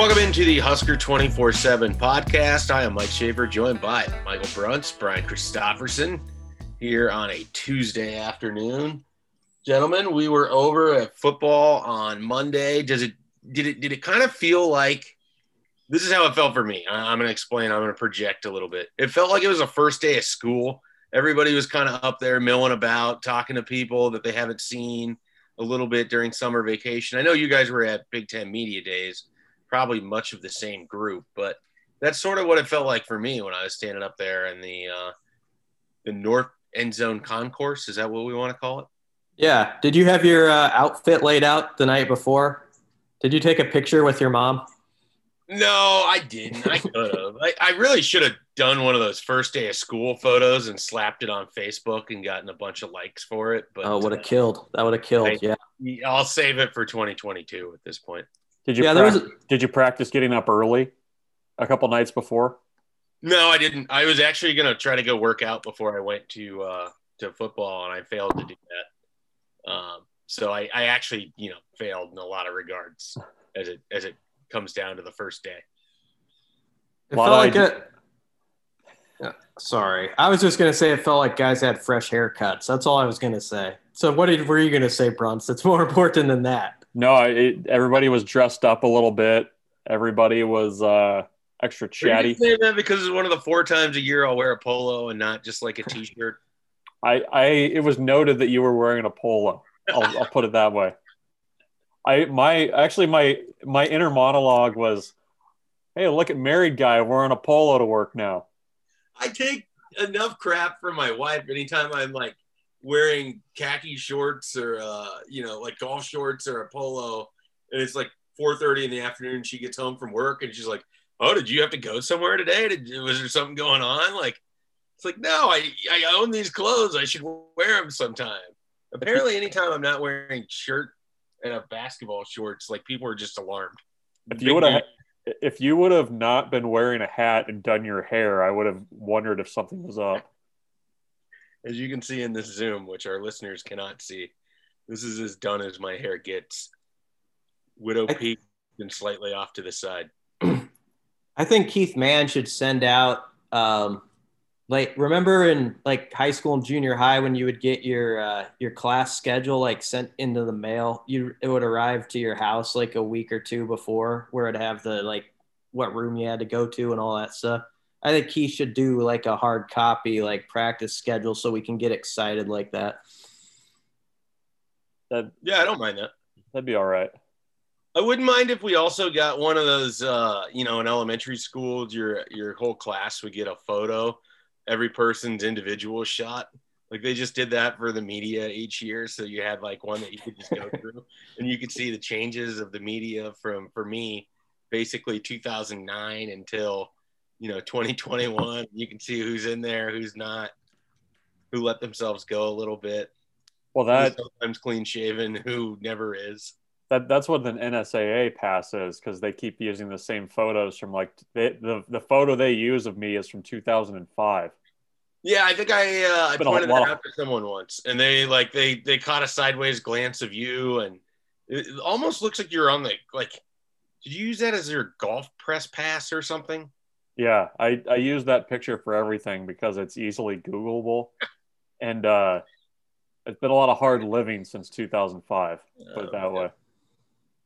Welcome into the Husker 24 7 podcast. I am Mike Schaefer, joined by Michael Bruntz, Brian Christopherson, here on a Tuesday afternoon. Gentlemen, we were over at football on Monday. Does it did it did it kind of feel like this is how it felt for me? I'm gonna explain, I'm gonna project a little bit. It felt like it was a first day of school. Everybody was kind of up there milling about, talking to people that they haven't seen a little bit during summer vacation. I know you guys were at Big Ten Media Days probably much of the same group, but that's sort of what it felt like for me when I was standing up there in the uh, the north end zone concourse. Is that what we want to call it? Yeah. Did you have your uh, outfit laid out the night before? Did you take a picture with your mom? No, I didn't. I could have. I, I really should have done one of those first day of school photos and slapped it on Facebook and gotten a bunch of likes for it. But Oh, would have uh, killed. That would have killed. I- yeah. I'll save it for 2022 at this point. Did you Yeah, there was prac- did you practice getting up early a couple nights before? No, I didn't. I was actually gonna try to go work out before I went to uh, to football, and I failed to do that. Um, so I, I actually, you know, failed in a lot of regards as it as it comes down to the first day. It felt like idea- a. Yeah, Sorry, I was just gonna say it felt like guys had fresh haircuts. That's all I was gonna say. So what did, were you gonna say, Bruntz? That's more important than that. No, it, everybody was dressed up a little bit. Everybody was uh, extra chatty. just that because it's one of the four times a year I'll wear a polo and not just like a t-shirt. I, I it was noted that you were wearing a polo. I'll, I'll put it that way. I my actually my my inner monologue was, "Hey, look at married guy wearing a polo to work now." I take enough crap from my wife anytime I'm like wearing khaki shorts or uh, you know like golf shorts or a polo, and it's like 4:30 in the afternoon. She gets home from work and she's like, "Oh, did you have to go somewhere today? Did, was there something going on?" Like, it's like, no, I I own these clothes. I should wear them sometime. Apparently, anytime I'm not wearing shirt and a basketball shorts, like people are just alarmed. If you would have if you would have not been wearing a hat and done your hair, I would have wondered if something was up. As you can see in this Zoom, which our listeners cannot see, this is as done as my hair gets. Widow I- peak and slightly off to the side. I think Keith Mann should send out um, like remember in like high school and junior high when you would get your uh, your class schedule like sent into the mail you it would arrive to your house like a week or two before where it'd have the like what room you had to go to and all that stuff i think he should do like a hard copy like practice schedule so we can get excited like that That Yeah, I don't mind that. that'd be all right. I wouldn't mind if we also got one of those, uh, you know, in elementary school, your your whole class would get a photo, every person's individual shot. Like they just did that for the media each year, so you had like one that you could just go through, and you could see the changes of the media from for me, basically 2009 until you know 2021. You can see who's in there, who's not, who let themselves go a little bit, Well, who's that sometimes clean shaven, who never is. that that's what an NSAA pass is because they keep using the same photos from like they, the the photo they use of me is from 2005. Yeah, I think I uh, I pointed that out to someone once, and they like they they caught a sideways glance of you, and it, it almost looks like you're on the like. Did you use that as your golf press pass or something? Yeah, I I use that picture for everything because it's easily Googleable, and uh, it's been a lot of hard living since 2005. Put it that Uh, way.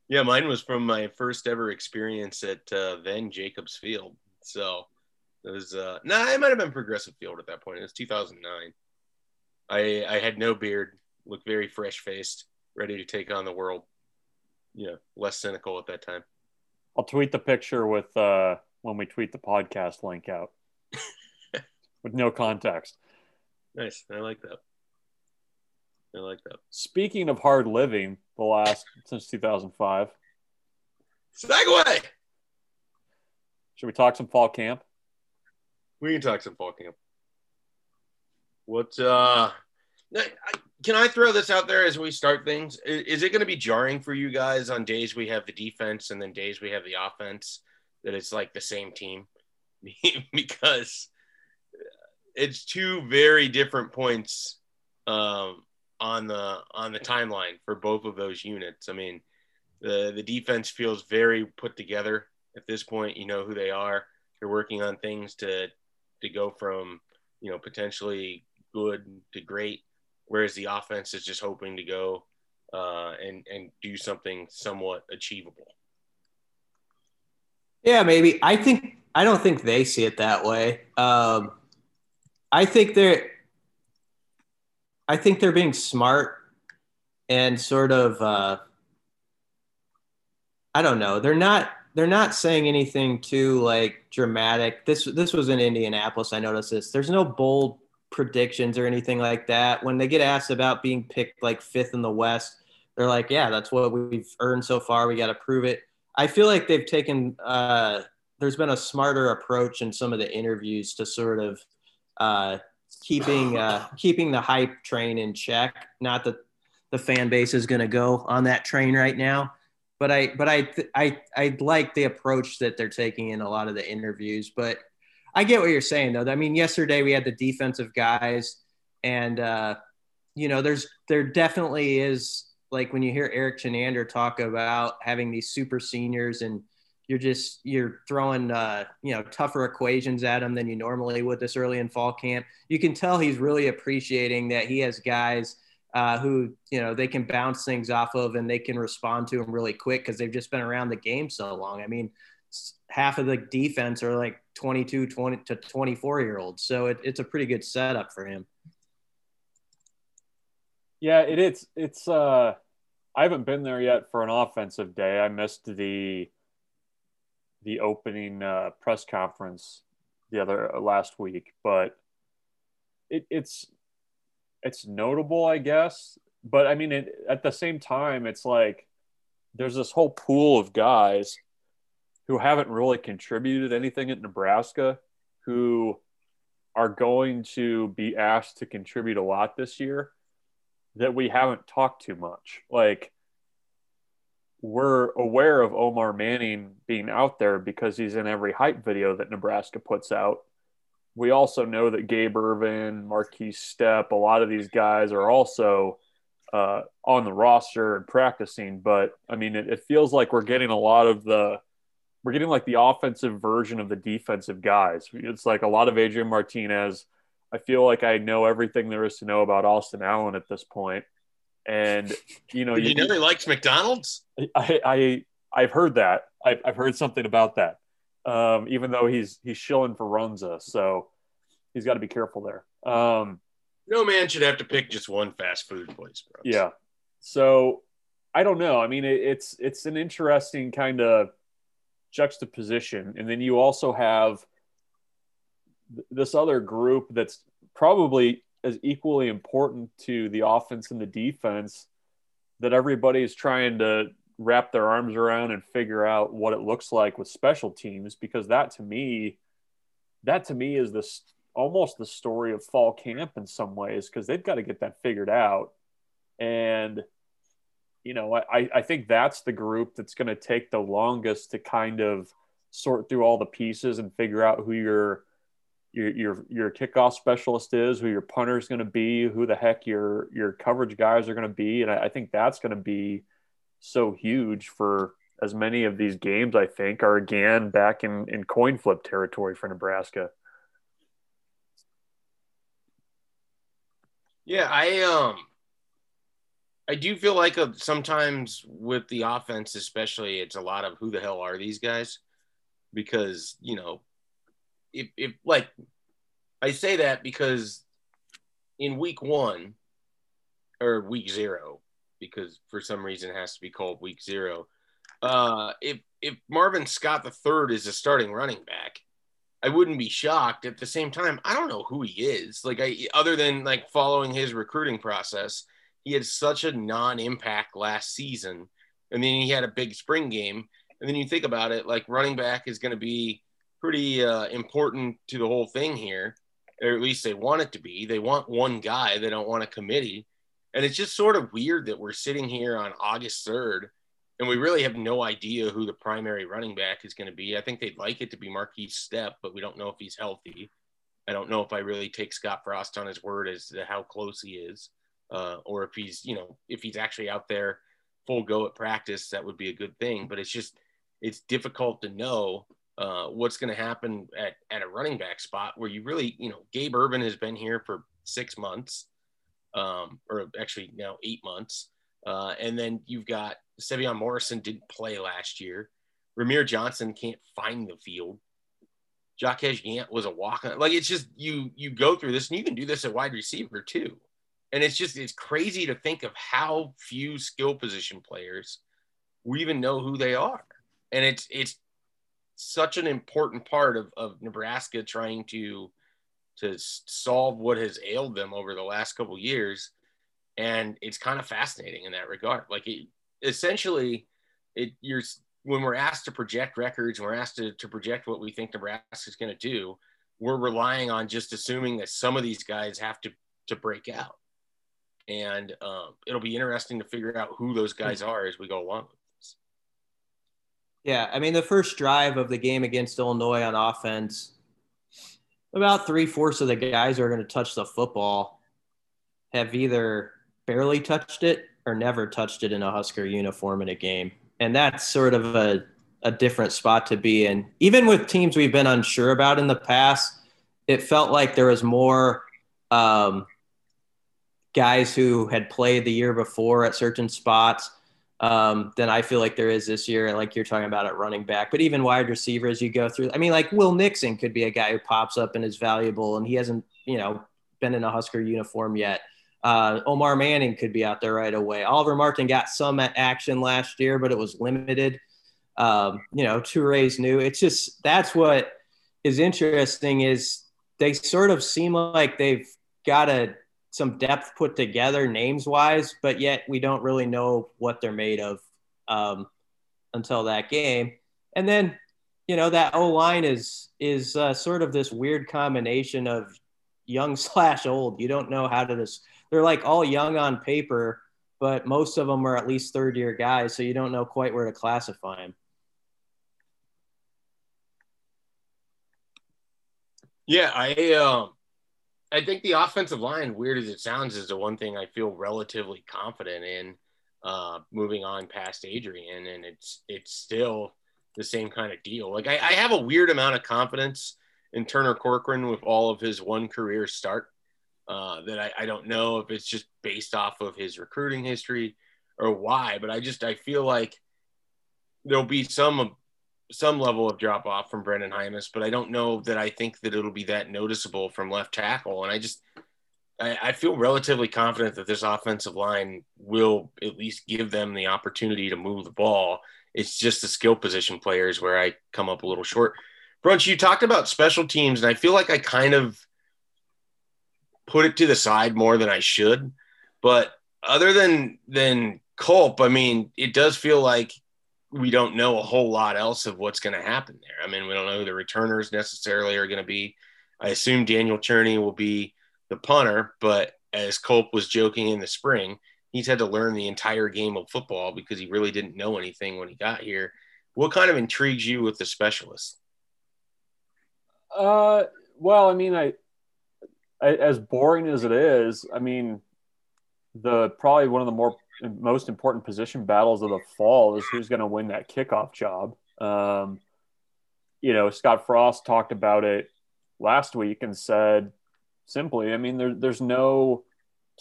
Yeah, mine was from my first ever experience at uh, then Jacobs Field. So it was uh, no, nah, it might have been Progressive Field at that point. It was 2009. I I had no beard, looked very fresh faced, ready to take on the world. You know, less cynical at that time. I'll tweet the picture with uh, when we tweet the podcast link out with no context. Nice. I like that. I like that. Speaking of hard living, the last since 2005, segue. should we talk some fall camp? We can talk some fall camp. What uh can I throw this out there as we start things? Is it going to be jarring for you guys on days we have the defense and then days we have the offense that it's like the same team? because it's two very different points um, on the on the timeline for both of those units. I mean, the the defense feels very put together At this point, you know who they are. They're working on things to to go from you know potentially good to great, whereas the offense is just hoping to go uh, and and do something somewhat achievable. Yeah, maybe. I think I don't think they see it that way. Um, I think they're I think they're being smart and sort of uh, I don't know. They're not they're not saying anything too like dramatic. This this was in Indianapolis. I noticed this. There's no bold predictions or anything like that. When they get asked about being picked like fifth in the West, they're like, "Yeah, that's what we've earned so far. We got to prove it." I feel like they've taken. Uh, there's been a smarter approach in some of the interviews to sort of uh, keeping uh, keeping the hype train in check. Not that the fan base is going to go on that train right now, but I but I I I like the approach that they're taking in a lot of the interviews. But I get what you're saying though. I mean, yesterday we had the defensive guys, and uh, you know, there's there definitely is like when you hear Erik Chinander talk about having these super seniors and you're just you're throwing uh, you know tougher equations at him than you normally would this early in fall camp. You can tell he's really appreciating that he has guys uh, who you know they can bounce things off of and they can respond to him really quick because they've just been around the game so long. I mean, half of the defense are like 22, 20 to 24 year olds, so it, it's a pretty good setup for him. Yeah, it's it's. uh I haven't been there yet for an offensive day. I missed the the opening uh, press conference the other uh, last week, but it, it's it's notable, I guess. But I mean, it, at the same time, it's like there's this whole pool of guys who haven't really contributed anything at Nebraska who are going to be asked to contribute a lot this year that we haven't talked too much. Like we're aware of Omar Manning being out there because he's in every hype video that Nebraska puts out. We also know that Gabe Ervin, Markese Stepp, a lot of these guys are also uh, on the roster and practicing. But I mean, it, it feels like we're getting a lot of the we're getting like the offensive version of the defensive guys. It's like a lot of Adrian Martinez. I feel like I know everything there is to know about Austin Allen at this point. And you know, you, you know he likes McDonald's. I, I I've heard that. I've, I've heard something about that. Um, even though he's he's shilling for Runza, so he's got to be careful there. Um, no man should have to pick just one fast food place, bro. Yeah. So I don't know. I mean, it, it's it's an interesting kind of juxtaposition, and then you also have this other group that's probably as equally important to the offense and the defense that everybody is trying to wrap their arms around and figure out what it looks like with special teams because that to me that to me is this almost the story of fall camp in some ways because they've got to get that figured out. And you know I, I think that's the group that's going to take the longest to kind of sort through all the pieces and figure out who your your your your kickoff specialist is, who your punter is going to be, who the heck your your coverage guys are going to be, and I, I think that's going to be so huge for as many of these games. I think are again back in in coin flip territory for Nebraska. Yeah, I um I do feel like a, sometimes with the offense, especially, it's a lot of who the hell are these guys? Because you know if, if like I say that because in week one or week zero, because for some reason it has to be called week zero. Uh, if if Marvin Scott the third is a starting running back, I wouldn't be shocked. At the same time, I don't know who he is. Like I, other than like following his recruiting process, he had such a non-impact last season, and then he had a big spring game. And then you think about it, like running back is going to be pretty uh, important to the whole thing here, or at least they want it to be. They want one guy, they don't want a committee. And it's just sort of weird that we're sitting here on August 3rd and we really have no idea who the primary running back is going to be. I think they'd like it to be Markese Stepp, but we don't know if he's healthy. I don't know if I really take Scott Frost on his word as to how close he is, uh, or if he's, you know, if he's actually out there full go at practice, that would be a good thing. But it's just, it's difficult to know uh, what's going to happen at, at a running back spot where you really, you know, Gabe Ervin has been here for six months, um, or actually now eight months. Uh, and then you've got Sevion Morrison didn't play last year. Rahmir Johnson can't find the field. Jaquez Yant was a walk on. Like it's just you you go through this and you can do this at wide receiver too. And it's just it's crazy to think of how few skill position players we even know who they are. And it's it's such an important part of, of Nebraska trying to to solve what has ailed them over the last couple years. And it's kind of fascinating in that regard. Like it, essentially, it you're when we're asked to project records, we're asked to, to project what we think Nebraska is going to do. We're relying on just assuming that some of these guys have to to break out, and um, it'll be interesting to figure out who those guys are as we go along. Yeah, I mean the first drive of the game against Illinois on offense, about three fourths of the guys who are going to touch the football have either barely touched it or never touched it in a Husker uniform in a game, and that's sort of a a different spot to be in. Even with teams we've been unsure about in the past, it felt like there was more um, guys who had played the year before at certain spots um, than I feel like there is this year, like you're talking about at running back. But even wide receiver as you go through, I mean, like Will Nixon could be a guy who pops up and is valuable, and he hasn't, you know, been in a Husker uniform yet. Uh, Omar Manning could be out there right away. Oliver Martin got some action last year, but it was limited. Um, you know, Toure's new. It's just that's what is interesting is they sort of seem like they've got a some depth put together names wise, but yet we don't really know what they're made of um, until that game. And then, you know, that O line is is uh, sort of this weird combination of young slash old. You don't know how to this. They're like all young on paper, but most of them are at least third year guys, so you don't know quite where to classify them. Yeah, I um I think the offensive line, weird as it sounds, is the one thing I feel relatively confident in uh, moving on past Adrian, and it's it's still the same kind of deal. Like I, I have a weird amount of confidence in Turner Corcoran with all of his one career start. Uh, that I, I don't know if it's just based off of his recruiting history or why, but I just I feel like there'll be some some level of drop off from Brenden Jaimes, but I don't know that I think that it'll be that noticeable from left tackle. And I just, I, I, feel relatively confident that this offensive line will at least give them the opportunity to move the ball. It's just the skill position players where I come up a little short. Bruntz, you talked about special teams, and I feel like I kind of put it to the side more than I should. But other than than Culp, I mean, it does feel like we don't know a whole lot else of what's going to happen there. I mean, we don't know who the returners necessarily are going to be. I assume Daniel Cerni will be the punter, but as Culp was joking in the spring, he's had to learn the entire game of football because he really didn't know anything when he got here. What kind of intrigues you with the specialist? Uh, well, I mean, I, I as boring as it is, I mean, the probably one of the more most important position battles of the fall is who's going to win that kickoff job. Um, you know, Scott Frost talked about it last week and said simply, I mean, there, there's no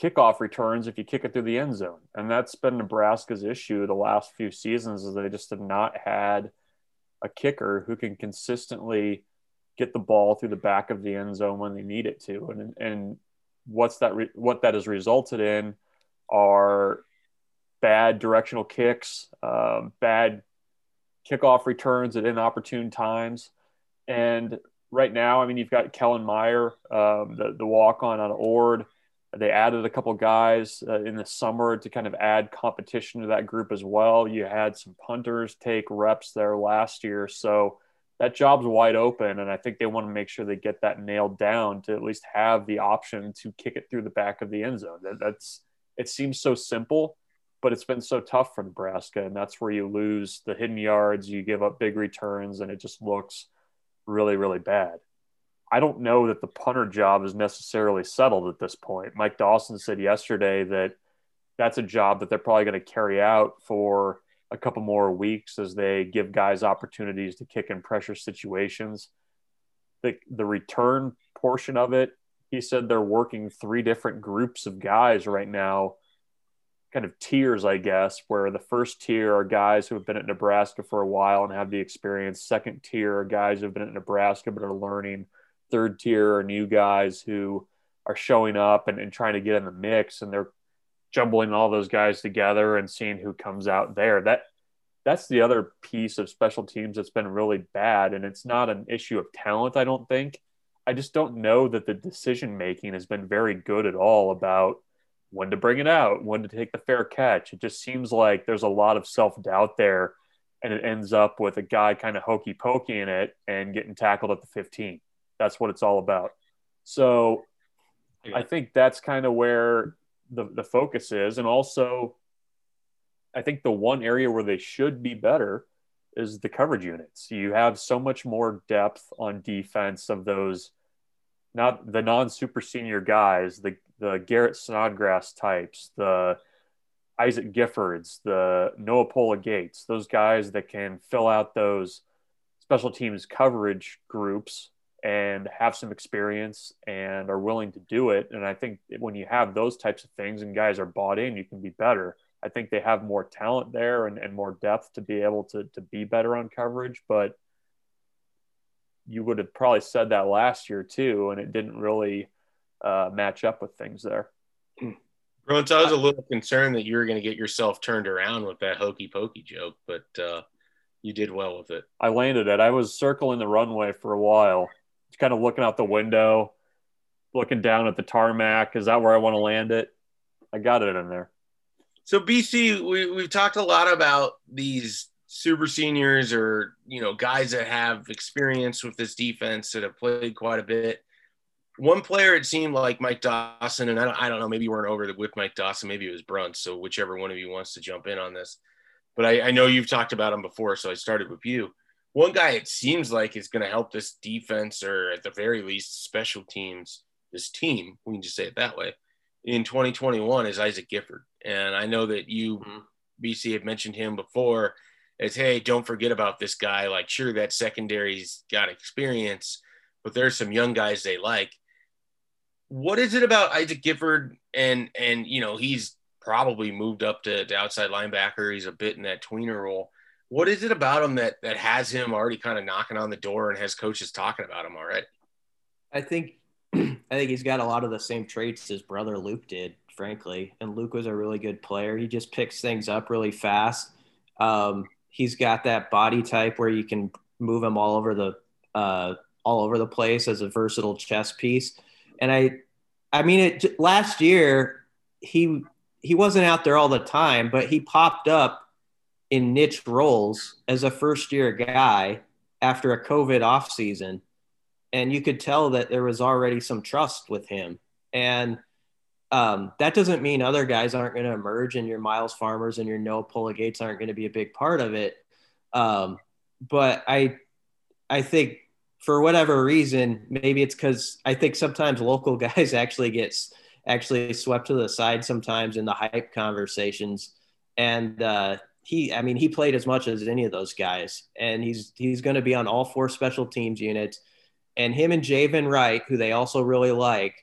kickoff returns if you kick it through the end zone. And that's been Nebraska's issue the last few seasons is they just have not had a kicker who can consistently get the ball through the back of the end zone when they need it to. And, and what's that, re- what that has resulted in are bad directional kicks, um, bad kickoff returns at inopportune times. And right now, I mean, you've got Kellen Meyer, um, the, the walk on on Ord. They added a couple guys uh, in the summer to kind of add competition to that group as well. You had some punters take reps there last year. So that job's wide open. And I think they want to make sure they get that nailed down to at least have the option to kick it through the back of the end zone. That, that's, it seems so simple, but it's been so tough for Nebraska, and that's where you lose the hidden yards, you give up big returns, and it just looks really, really bad. I don't know that the punter job is necessarily settled at this point. Mike Dawson said yesterday that that's a job that they're probably going to carry out for a couple more weeks as they give guys opportunities to kick in pressure situations. The the return portion of it, he said they're working three different groups of guys right now, kind of tiers, I guess, where the first tier are guys who have been at Nebraska for a while and have the experience. Second tier are guys who have been at Nebraska but are learning. Third tier are new guys who are showing up and, and trying to get in the mix and they're jumbling all those guys together and seeing who comes out there. That that's the other piece of special teams that's been really bad. And it's not an issue of talent, I don't think. I just don't know that the decision making has been very good at all about when to bring it out, when to take the fair catch. It just seems like there's a lot of self doubt there, and it ends up with a guy kind of hokey pokey in it and getting tackled at the 15. That's what it's all about. So I think that's kind of where the, the focus is. And also, I think the one area where they should be better is the coverage units. You have so much more depth on defense of those, not the non super senior guys, the, the Garrett Snodgrass types, the Isaac Giffords, the Noa Pola-Gates, those guys that can fill out those special teams coverage groups and have some experience and are willing to do it. And I think when you have those types of things and guys are bought in, you can be better. I think they have more talent there and, and more depth to be able to, to be better on coverage. But you would have probably said that last year too, and it didn't really uh, match up with things there. Bruntz, I was a little concerned that you were going to get yourself turned around with that hokey pokey joke, but uh, you did well with it. I landed it. I was circling the runway for a while just kind of looking out the window, looking down at the tarmac. Is that where I want to land it? I got it in there. So BC, we, we've talked a lot about these super seniors or you know guys that have experience with this defense that have played quite a bit. One player it seemed like Mike Dawson, and I don't, I don't know, maybe you weren't over with Mike Dawson, maybe it was Bruntz. So whichever one of you wants to jump in on this, but I, I know you've talked about him before, so I started with you one guy it seems like is going to help this defense or at the very least special teams this team we can just say it that way in 2021 is isaac gifford and i know that you mm-hmm. bc have mentioned him before hey don't forget about this guy like sure that secondary's got experience but there's some young guys they like what is it about isaac gifford and and you know he's probably moved up to, to outside linebacker he's a bit in that tweener role what is it about him that that has him already kind of knocking on the door and has coaches talking about him already? I think I think he's got a lot of the same traits his brother Luke did, frankly. And Luke was a really good player. He just picks things up really fast. Um, he's got that body type where you can move him all over the uh, all over the place as a versatile chess piece. And I, I mean, it last year he he wasn't out there all the time, but he popped up in niche roles as a first year guy after a COVID off season. And you could tell that there was already some trust with him. And um, that doesn't mean other guys aren't going to emerge and your Myles Farmers and your Noa Pola-Gates aren't going to be a big part of it. Um, but I, I think for whatever reason, maybe it's because I think sometimes local guys actually gets actually swept to the side sometimes in the hype conversations. And uh, he, I mean, he played as much as any of those guys, and he's he's going to be on all four special teams units. And him and Javin Wright, who they also really like,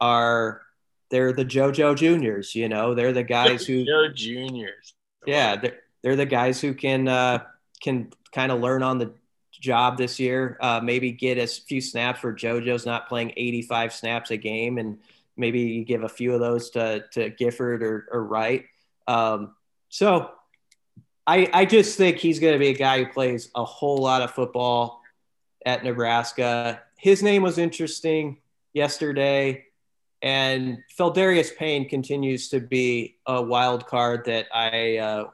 are they're the JoJo Juniors. You know, they're the guys who JoJo Juniors. Yeah, they're, they're the guys who can uh, can kind of learn on the job this year. Uh, maybe get a few snaps for JoJo's not playing 85 snaps a game, and maybe you give a few of those to to Gifford or, or Wright. Um, so I, I just think he's going to be a guy who plays a whole lot of football at Nebraska. His name was interesting yesterday, and Pheldarius Payne continues to be a wild card that I uh,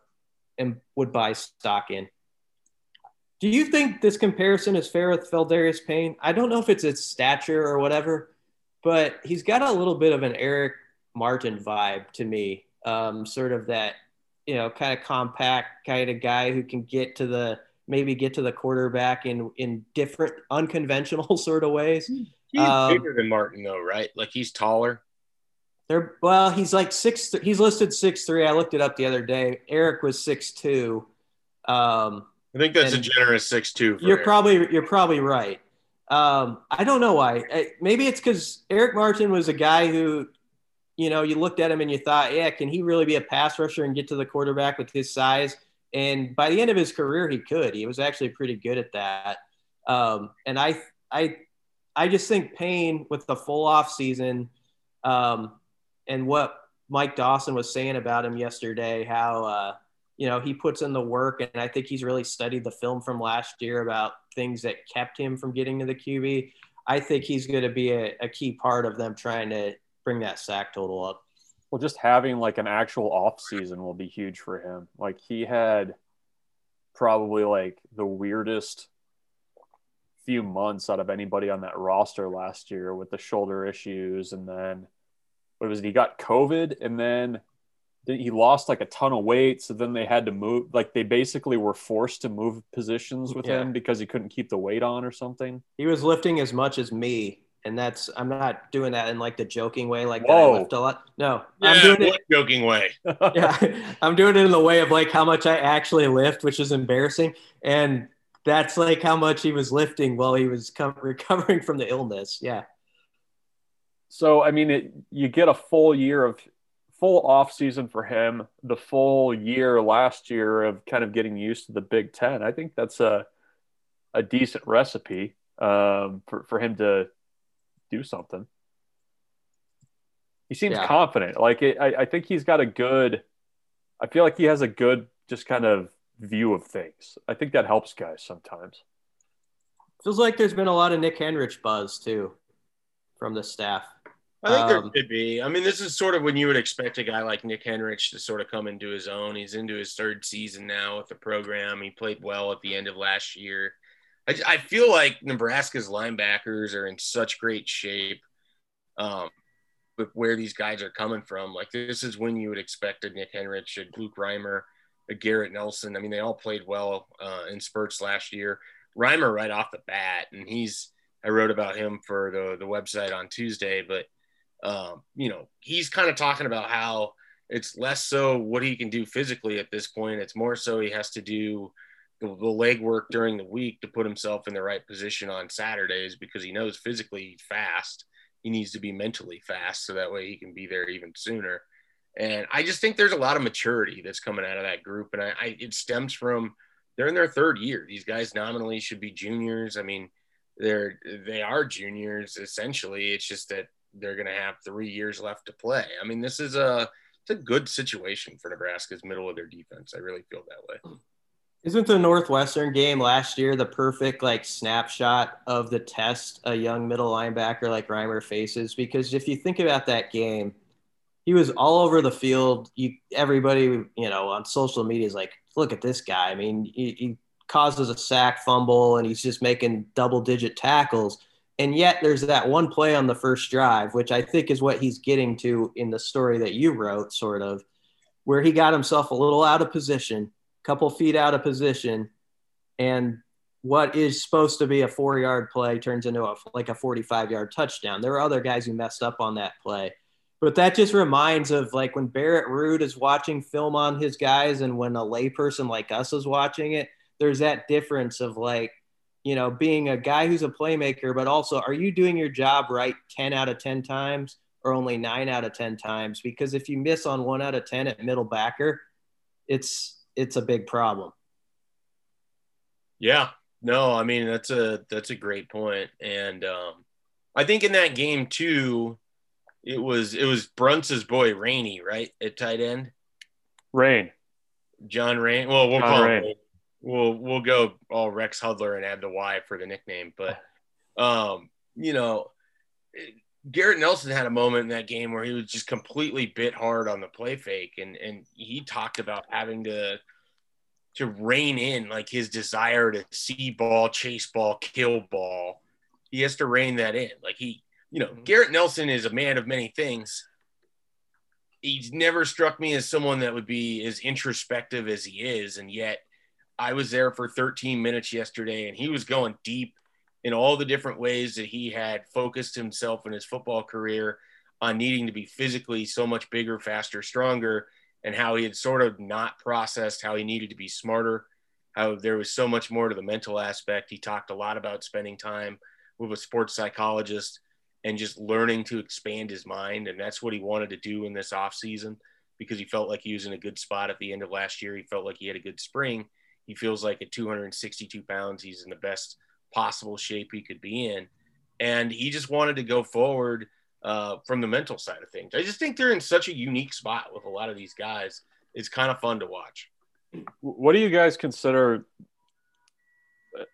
am, would buy stock in. Do you think this comparison is fair with Pheldarius Payne? I don't know if it's his stature or whatever, but he's got a little bit of an Eric Martin vibe to me, um, sort of that you know, kind of compact kind of guy who can get to the maybe get to the quarterback in in different unconventional sort of ways. He's um, bigger than Martin though, right? Like he's taller. They're well, he's like six. He's listed six three. I looked it up the other day. Eric was six two. Um, I think that's a generous six two. you're probably you're probably right. Um, I don't know why. Maybe it's because Eric Martin was a guy who, you know, you looked at him and you thought, yeah, can he really be a pass rusher and get to the quarterback with his size? And by the end of his career, he could. He was actually pretty good at that. Um, and I, I, I just think Payne with the full off season, um, and what Mike Dawson was saying about him yesterday, how uh, you know he puts in the work, and I think he's really studied the film from last year about things that kept him from getting to the QB. I think he's going to be a, a key part of them trying to bring that sack total up. Well, just having like an actual off season will be huge for him. Like he had probably like the weirdest few months out of anybody on that roster last year with the shoulder issues and then what was it? He got COVID and then he lost like a ton of weight. So then they had to move, like they basically were forced to move positions with Yeah. him because he couldn't keep the weight on or something. He was lifting as much as me, and that's I'm not doing that in like the joking way, like that Whoa. I lift a lot. No, Yeah, I'm doing it. joking way. yeah, I'm doing it in the way of like how much I actually lift, which is embarrassing. And that's like how much he was lifting while he was com- recovering from the illness. Yeah. So I mean, it, you get a full year of full off season for him. The full year last year of kind of getting used to the Big Ten. I think that's a a decent recipe um, for for him to do something. He seems Yeah. confident. Like it, I, I think he's got a good. I feel like he has a good just kind of view of things. I think that helps guys sometimes. Feels like there's been a lot of Nick Henrich buzz too from the staff. I think there Um, could be. I mean, this is sort of when you would expect a guy like Nick Henrich to sort of come into his own. He's into his third season now with the program. He played well at the end of last year. I, I feel like Nebraska's linebackers are in such great shape um, with where these guys are coming from. Like, this is when you would expect a Nick Henrich, a Luke Reimer, a Garrett Nelson. I mean, they all played well uh, in spurts last year. Reimer right off the bat, and he's I wrote about him for the the website on Tuesday, but um, you know, he's kind of talking about how it's less so what he can do physically at this point. It's more so he has to do the, the leg work during the week to put himself in the right position on Saturdays because he knows physically fast. He needs to be mentally fast so that way he can be there even sooner. And I just think there's a lot of maturity that's coming out of that group. And I, I it stems from they're in their third year. These guys nominally should be juniors. I mean, they're they are juniors essentially. It's just that they're going to have three years left to play. I mean, this is a it's a good situation for Nebraska's middle of their defense. I really feel that way. Isn't the Northwestern game last year the perfect like snapshot of the test a young middle linebacker like Reimer faces? Because if you think about that game, he was all over the field. You everybody, you know, on social media is like, look at this guy. I mean, he, he causes a sack fumble and he's just making double digit tackles. And yet there's that one play on the first drive, which I think is what he's getting to in the story that you wrote, sort of, where he got himself a little out of position a couple feet out of position, and what is supposed to be a four yard play turns into a, like a 45 yard touchdown. There were other guys who messed up on that play. But that just reminds of like when Barrett Ruud is watching film on his guys and when a layperson like us is watching it, there's that difference of like, you know, being a guy who's a playmaker, but also are you doing your job right 10 out of 10 times or only nine out of 10 times? Because if you miss on one out of 10 at middle backer, it's it's a big problem. Yeah, no, I mean that's a that's a great point, and um, I think in that game too, it was it was Bruntz's boy Rainey right at tight end, Raine. John Raine. Well, we'll John call Raine. him. We'll we'll go all Rex Hudler and add the Y for the nickname, but um, you know, Garrett Nelson had a moment in that game where he was just completely bit hard on the play fake, and and he talked about having to to rein in like his desire to see ball, chase ball, kill ball. He has to rein that in. Like he, you know, mm-hmm. Garrett Nelson is a man of many things. He's never struck me as someone that would be as introspective as he is, and yet I was there for 13 minutes yesterday, and he was going deep in all the different ways that he had focused himself in his football career. on needing to be physically so much bigger, faster, stronger, and how he had sort of not processed how he needed to be smarter, how there was so much more to the mental aspect. He talked a lot about spending time with a sports psychologist and just learning to expand his mind. And that's what he wanted to do in this offseason because he felt like he was in a good spot at the end of last year. He felt like he had a good spring. He feels like at 262 pounds, he's in the best possible shape he could be in. And he just wanted to go forward uh, from the mental side of things. I just think they're in such a unique spot with a lot of these guys. It's kind of fun to watch. What do you guys consider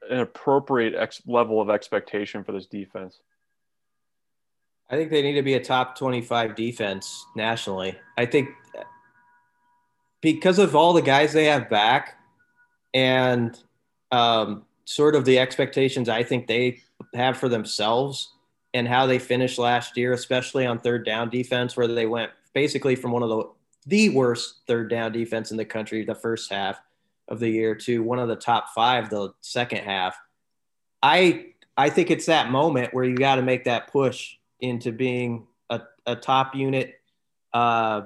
an appropriate ex- level of expectation for this defense? I think they need to be a top 25 defense nationally. I think because of all the guys they have back and um, sort of the expectations I think they have for themselves and how they finished last year, especially on third down defense, where they went basically from one of the the worst third down defense in the country the first half of the year to one of the top five the second half. I I think it's that moment where you got to make that push into being a, a top unit, uh,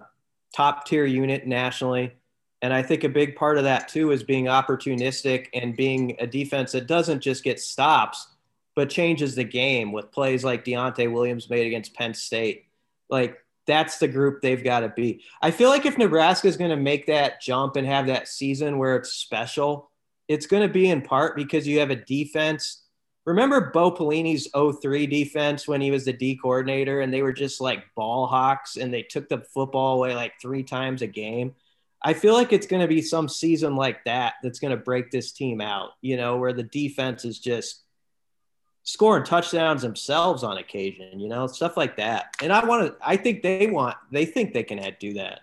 top tier unit nationally. And I think a big part of that too is being opportunistic and being a defense that doesn't just get stops, but changes the game with plays like Deontai Williams made against Penn State. Like that's the group they've got to be. I feel like if Nebraska is going to make that jump and have that season where it's special, it's going to be in part because you have a defense Remember Bo Pelini's 03 defense when he was the D coordinator and they were just like ball hawks and they took the football away like three times a game? I feel like it's going to be some season like that that's going to break this team out, you know, where the defense is just scoring touchdowns themselves on occasion, you know, stuff like that. And I want to, I think they want, they think they can do that.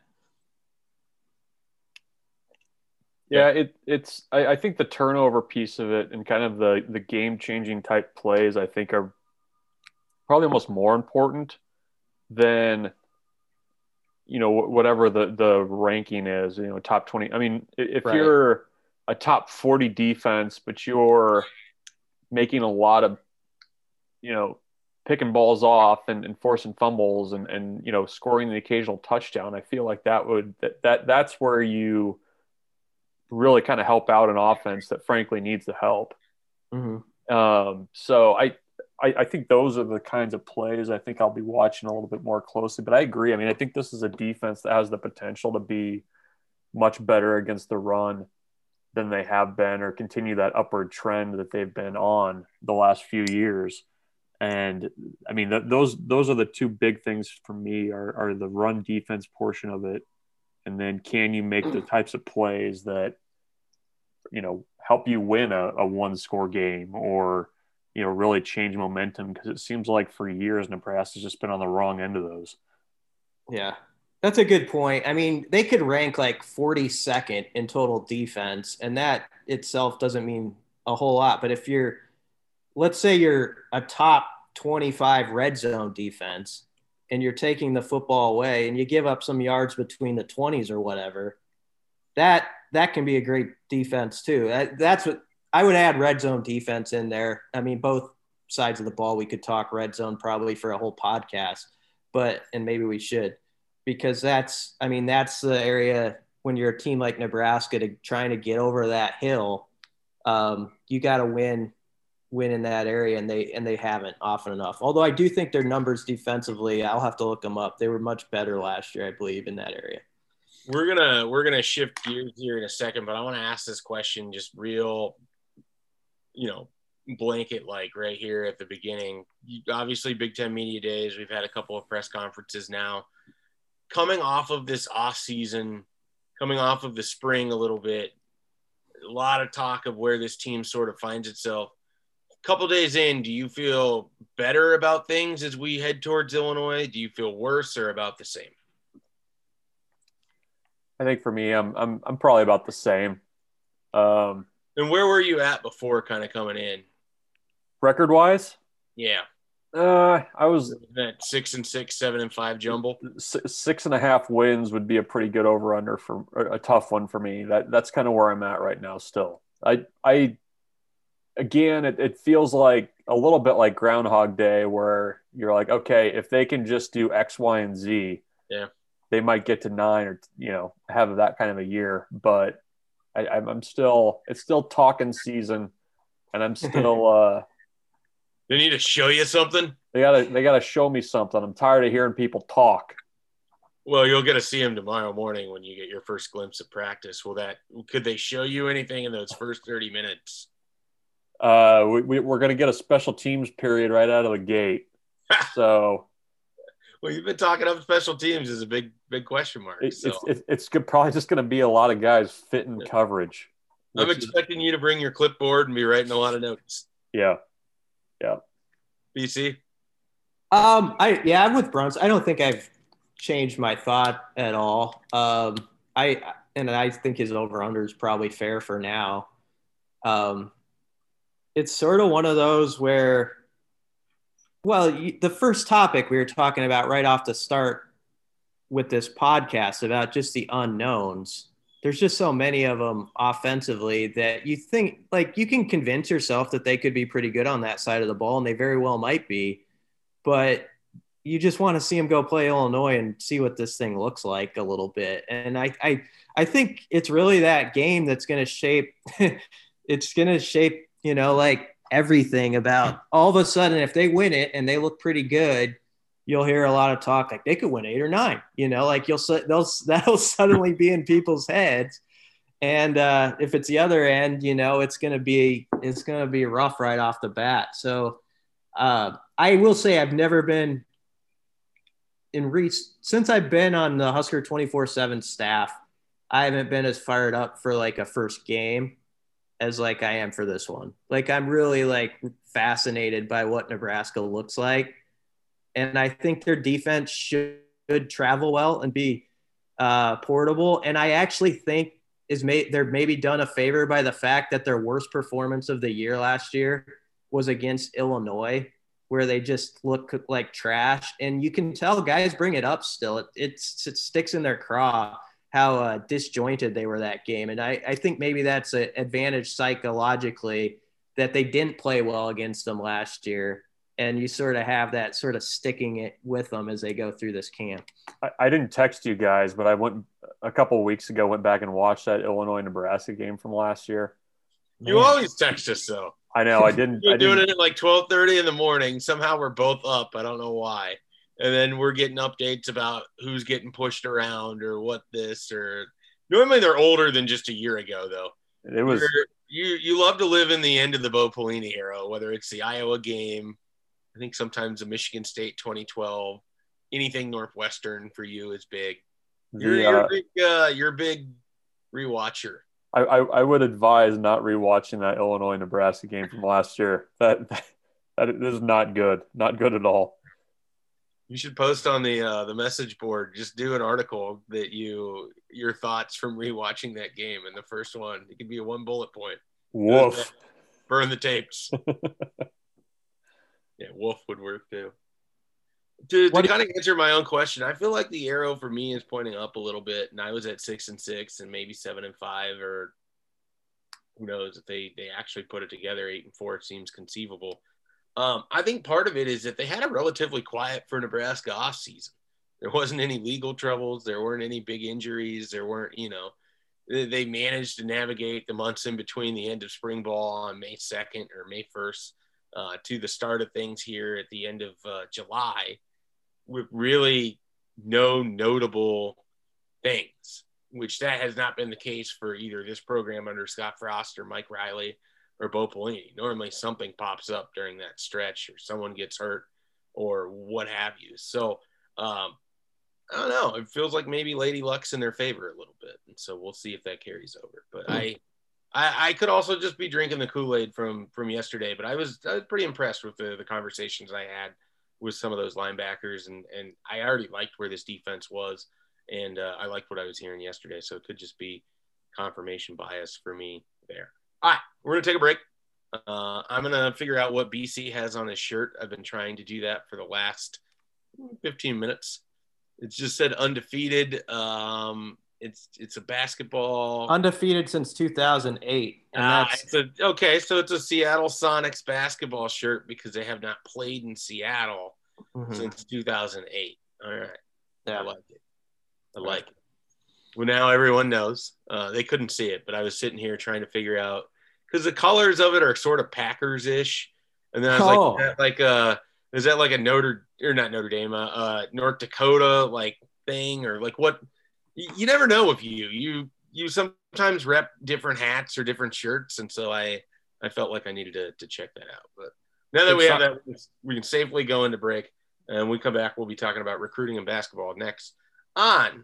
Yeah, it, it's. I, I, think the turnover piece of it and kind of the the game changing type plays, I think, are probably almost more important than you know whatever the the ranking is. You know, top twenty. I mean, if right. you're a top forty defense, but you're making a lot of you know picking balls off and, and forcing fumbles and and you know scoring the occasional touchdown, I feel like that would that, that that's where you really kind of help out an offense that frankly needs the help. Mm-hmm. Um, so I, I, I think those are the kinds of plays I think I'll be watching a little bit more closely. But I agree. I mean, I think this is a defense that has the potential to be much better against the run than they have been, or continue that upward trend that they've been on the last few years. And I mean, th- those those are the two big things for me are, are the run defense portion of it, and then can you make the types of plays that you know help you win a, a one score game or you know really change momentum because it seems like for years Nebraska's just been on the wrong end of those. Yeah, that's a good point. I mean, they could rank like 42nd in total defense, and that itself doesn't mean a whole lot. But if you're, let's say you're a top 25 red zone defense and you're taking the football away and you give up some yards between the 20s or whatever, that that can be a great defense too. That, that's what I would add red zone defense in there. I mean, both sides of the ball, we could talk red zone probably for a whole podcast, but, and maybe we should, because that's, I mean, that's the area when you're a team like Nebraska to trying to get over that hill. Um, you got to win, win in that area. And they, and they haven't often enough. Although I do think their numbers defensively, I'll have to look them up. They were much better last year, I believe in that area we're gonna we're gonna shift gears here in a second, but I want to ask this question just real, you know, blanket like right here at the beginning. Obviously, Big Ten Media Days. We've had a couple of press conferences now. Coming off of this off season, coming off of the spring a little bit, a lot of talk of where this team sort of finds itself. A couple days in, do you feel better about things as we head towards Illinois? Do you feel worse or about the same? I think for me, I'm I'm I'm probably about the same. Um, and where were you at before kind of coming in? Record wise? Yeah. Uh, I was that six and six, seven and five jumble. Six and a half wins would be a pretty good over under for a tough one for me. That that's kind of where I'm at right now. Still, I I again, it, it feels like a little bit like Groundhog Day, where you're like, okay, if they can just do X, Y, and Z, yeah, they might get to nine or you know have that kind of a year. But I, I'm still, it's still talking season, and I'm still. uh They need to show you something. They gotta, they gotta show me something. I'm tired of hearing people talk. Well, you'll get to see him tomorrow morning when you get your first glimpse of practice. Will that could they show you anything in those first 30 minutes? Uh, we, we, are going to get a special teams period right out of the gate. so, well, you've been talking up special teams is a big, big question mark. So. It's, it's, it's probably just going to be a lot of guys fitting yeah. coverage. I'm expecting is, you to bring your clipboard and be writing a lot of notes. Yeah. Yeah. BC. Um, I, yeah, I'm with Bruntz. I don't think I've changed my thought at all. Um, I, and I think his over under is probably fair for now. Um, it's sort of one of those where, well, the first topic we were talking about right off the start with this podcast about just the unknowns. There's just so many of them offensively that you think like you can convince yourself that they could be pretty good on that side of the ball, and they very well might be. But you just want to see them go play Illinois and see what this thing looks like a little bit. And I I I think it's really that game that's going to shape. it's going to shape you know, like everything about all of a sudden, if they win it and they look pretty good, you'll hear a lot of talk like they could win eight or nine, you know, like you'll, they'll, that'll suddenly be in people's heads. And uh, if it's the other end, you know, it's going to be, it's to be rough right off the bat. So uh, I will say I've never been in reach since I've been on the Husker 24 seven staff. I haven't been as fired up for like a first game as like I am for this one. Like I'm really like fascinated by what Nebraska looks like, and I think their defense should, travel well and be uh, portable. And I actually think is made they're maybe done a favor by the fact that their worst performance of the year last year was against Illinois, where they just look like trash. And you can tell guys bring it up still. It, it sticks in their craw how uh, disjointed they were that game. And I, I think maybe that's an advantage psychologically that they didn't play well against them last year. And you sort of have that sort of sticking it with them as they go through this camp. I, I didn't text you guys, but I went a couple weeks ago, went back and watched that Illinois Nebraska game from last year. You Man. always text us though. I know. I didn't. You're I doing didn't. it at like twelve thirty in the morning. Somehow we're both up. I don't know why and then we're getting updates about who's getting pushed around or what this or normally they're older than just a year ago though. It was You're, you you love to live in the end of the Bo Pelini era, whether it's the Iowa game, I think sometimes the Michigan State 2012, anything Northwestern for you is big. You're, the, uh, you're, big, uh, you're a big rewatcher. I, I, I would advise not rewatching that Illinois Nebraska game from last year. That, that that is not good, not good at all. You should post on the uh, the message board. Just do an article that you your thoughts from rewatching that game. And the first one, it could be a one bullet point. Woof. Burn the tapes. yeah, wolf would work too. To, to kind of answer my own question, I feel like the arrow for me is pointing up a little bit, and I was at six and six, and maybe seven and five, or who knows if they they actually put it together. Eight and four seems conceivable. Um, I think part of it is that they had a relatively quiet for Nebraska off season. There wasn't any legal troubles. There weren't any big injuries. There weren't, you know, they managed to navigate the months in between the end of spring ball on May 2nd or May 1st uh, to the start of things here at the end of uh, July with really no notable things, which that has not been the case for either this program under Scott Frost or Mike Riley or Bo Pelini. Normally something pops up during that stretch or someone gets hurt or what have you. So um, I don't know. It feels like maybe Lady Luck's in their favor a little bit. And so we'll see if that carries over. But hmm. I, I, I could also just be drinking the Kool-Aid from from yesterday, but I was, I was pretty impressed with the, the conversations I had with some of those linebackers and and I already liked where this defense was and uh, I liked what I was hearing yesterday. So it could just be confirmation bias for me there. All right, we're gonna take a break. Uh, I'm gonna figure out what BC has on his shirt. I've been trying to do that for the last 15 minutes. It just said undefeated. Um, It's it's a basketball. Undefeated since 2008. And Ah, that's it's a, okay, so it's a Seattle Sonics basketball shirt because they have not played in Seattle Mhm. since 2008. All right, yeah. I like it. I like it. Well, now everyone knows. Uh, they couldn't see it, but I was sitting here trying to figure out because the colors of it are sort of Packers ish, and then I was Oh. like, is that like a is that like a Notre or not Notre Dame, uh, uh, North Dakota like thing or like what? You, you never know with you. You you sometimes rep different hats or different shirts, and so I I felt like I needed to to check that out. But now that It's we have that, we can safely go into break, and when we come back, we'll be talking about recruiting and basketball next on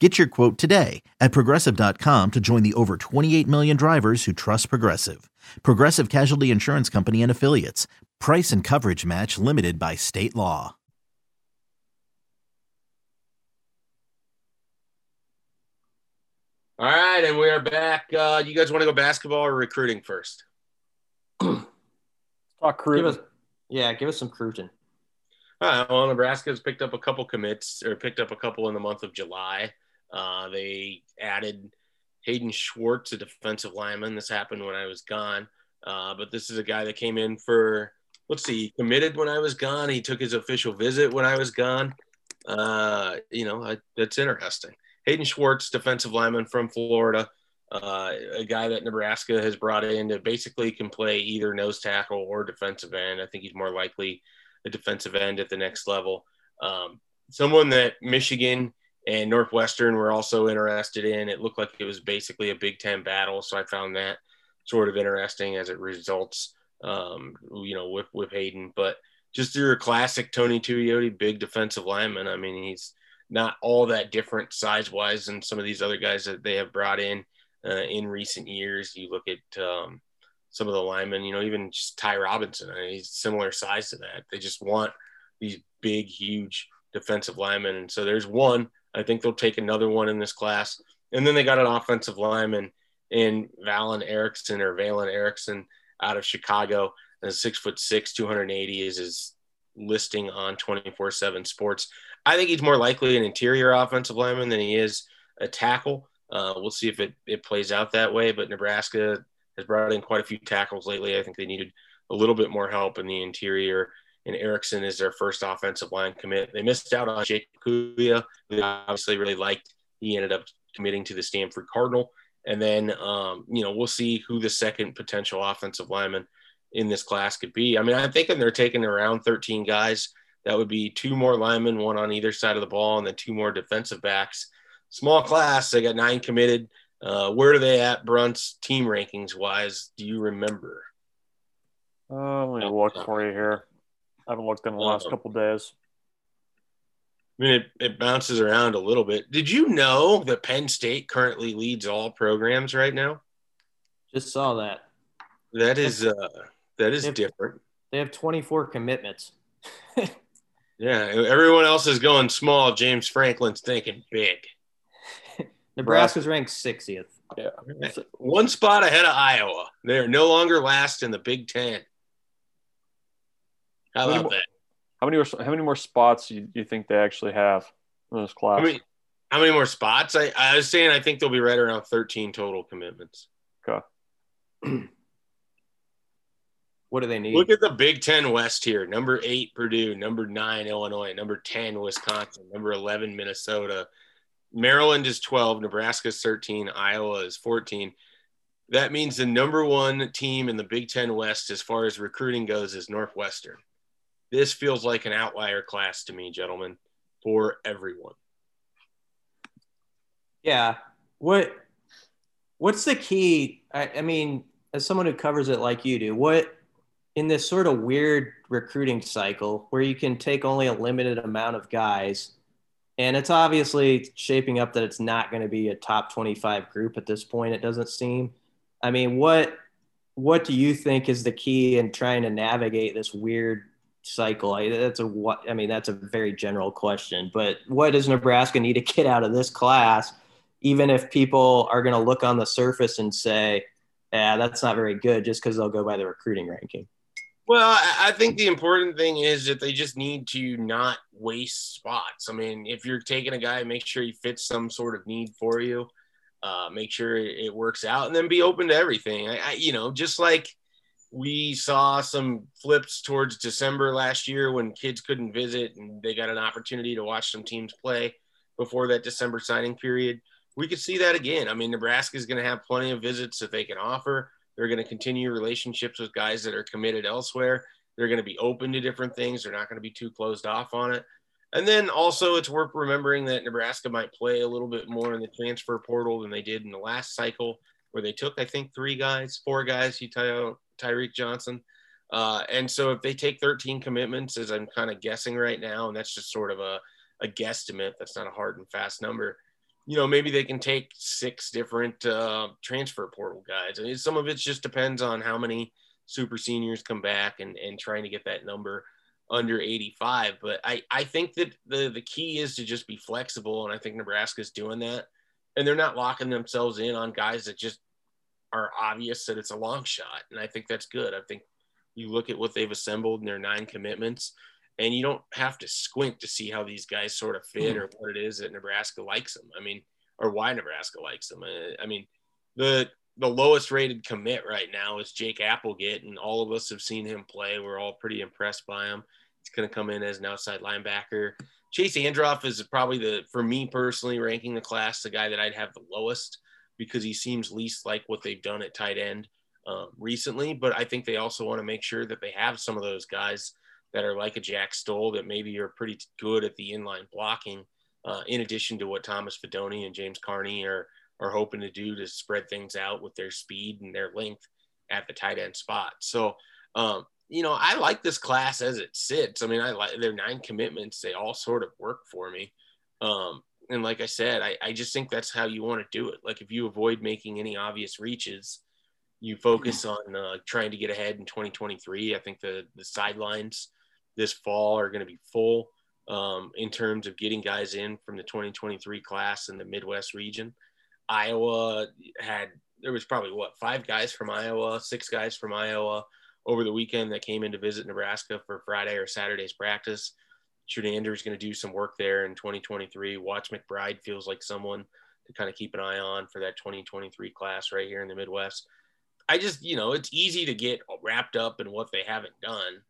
Get your quote today at progressive.com to join the over 28 million drivers who trust Progressive. Progressive Casualty Insurance Company and Affiliates. Price and coverage match limited by state law. All right, and we are back. Uh, you guys want to go basketball or recruiting first? Talk Give crew. us, yeah, give us some cruising. All right, well, Nebraska's picked up a couple commits or picked up a couple in the month of July. Uh, they added Hayden Schwartz, a defensive lineman. This happened when I was gone, uh, but this is a guy that came in for let's see, he committed when I was gone. He took his official visit when I was gone. Uh, you know, I, that's interesting. Hayden Schwartz, defensive lineman from Florida, uh, a guy that Nebraska has brought in that basically can play either nose tackle or defensive end. I think he's more likely a defensive end at the next level. Um, someone that Michigan and Northwestern were also interested in. It looked like it was basically a Big Ten battle, so I found that sort of interesting as it results. Um, you know, with with Hayden, but just your classic Tony Tuioti, big defensive lineman. I mean, he's not all that different size wise than some of these other guys that they have brought in uh, in recent years. You look at um, some of the linemen, you know, even just Ty Robinson, I mean, he's similar size to that. They just want these big, huge defensive linemen. And so there's one. I think they'll take another one in this class. And then they got an offensive lineman in Valen Erickson or Valen Erickson out of Chicago. And six foot six, 280 is his listing on 24 7 sports. I think he's more likely an interior offensive lineman than he is a tackle. Uh, we'll see if it, it plays out that way. But Nebraska has brought in quite a few tackles lately. I think they needed a little bit more help in the interior. And Erickson is their first offensive line commit. They missed out on Jake Kuya, who obviously really liked. He ended up committing to the Stanford Cardinal. And then, um, you know, we'll see who the second potential offensive lineman in this class could be. I mean, I'm thinking they're taking around 13 guys. That would be two more linemen, one on either side of the ball, and then two more defensive backs. Small class. They got nine committed. Uh, where are they at, Bruntz team rankings wise? Do you remember? Uh, let me look for you here. I haven't looked in the last Uh-oh. couple days. I mean, it, it bounces around a little bit. Did you know that Penn State currently leads all programs right now? Just saw that. That is uh, that is Yep. different. They have 24 commitments. Yeah, everyone else is going small. James Franklin's thinking big. Nebraska's ranked 60th. One spot ahead of Iowa. They're no longer last in the Big Ten. How How many about more- that? How many more, how many more spots do you, you think they actually have in this class? I mean, how many more spots? I, I was saying I think they'll be right around 13 total commitments. Okay. What do they need? Look at the Big Ten West here. Number eight, Purdue. Number nine, Illinois. Number 10, Wisconsin. Number 11, Minnesota. Maryland is 12. Nebraska is 13. Iowa is 14. that means the number one team in the Big Ten West as far as recruiting goes is Northwestern. This feels like an outlier class to me, gentlemen, for everyone. Yeah. What what's the key? I, I mean, as someone who covers it like you do, what in this sort of weird recruiting cycle where you can take only a limited amount of guys and it's obviously shaping up that it's not going to be a top 25 group at this point it doesn't seem i mean what what do you think is the key in trying to navigate this weird cycle I, that's a what i mean that's a very general question but what does nebraska need to get out of this class even if people are going to look on the surface and say yeah that's not very good just because they'll go by the recruiting ranking well, I think the important thing is that they just need to not waste spots. I mean, if you're taking a guy, make sure he fits some sort of need for you. Uh, make sure it works out, and then be open to everything. I, I, you know, just like we saw some flips towards December last year when kids couldn't visit and they got an opportunity to watch some teams play before that December signing period. We could see that again. I mean, Nebraska is going to have plenty of visits that they can offer. They're going to continue relationships with guys that are committed elsewhere. They're going to be open to different things. They're not going to be too closed off on it. And then also, it's worth remembering that Nebraska might play a little bit more in the transfer portal than they did in the last cycle, where they took, I think, three guys, four guys. You Tyreke Johnson. Uh, and so, if they take 13 commitments, as I'm kind of guessing right now, and that's just sort of a, a guesstimate, that's not a hard and fast number you know, maybe they can take six different uh, transfer portal guys. I mean, some of it just depends on how many super seniors come back and, and trying to get that number under 85. But I, I think that the, the key is to just be flexible. And I think Nebraska's doing that. And they're not locking themselves in on guys that just are obvious that it's a long shot. And I think that's good. I think you look at what they've assembled in their nine commitments and you don't have to squint to see how these guys sort of fit mm-hmm. or what it is that Nebraska likes them. I mean, or why Nebraska likes them. I mean, the the lowest rated commit right now is Jake Appleget, and all of us have seen him play. We're all pretty impressed by him. He's going to come in as an outside linebacker. Chase Androff is probably the, for me personally, ranking the class, the guy that I'd have the lowest because he seems least like what they've done at tight end um, recently. But I think they also want to make sure that they have some of those guys that are like a Jack Stoll that maybe are pretty good at the inline blocking, uh, in addition to what Thomas Fidone and James Carnie are are hoping to do to spread things out with their speed and their length at the tight end spot. So, um, you know, I like this class as it sits. I mean, I like their nine commitments; they all sort of work for me. Um, and like I said, I, I just think that's how you want to do it. Like if you avoid making any obvious reaches, you focus on uh, trying to get ahead in 2023. I think the the sidelines this fall are going to be full um, in terms of getting guys in from the 2023 class in the Midwest region. Iowa had there was probably what five guys from Iowa, six guys from Iowa over the weekend that came in to visit Nebraska for Friday or Saturday's practice. Chinander is going to do some work there in 2023. Watts McBride feels like someone to kind of keep an eye on for that 2023 class right here in the Midwest. I just, you know, it's easy to get wrapped up in what they haven't done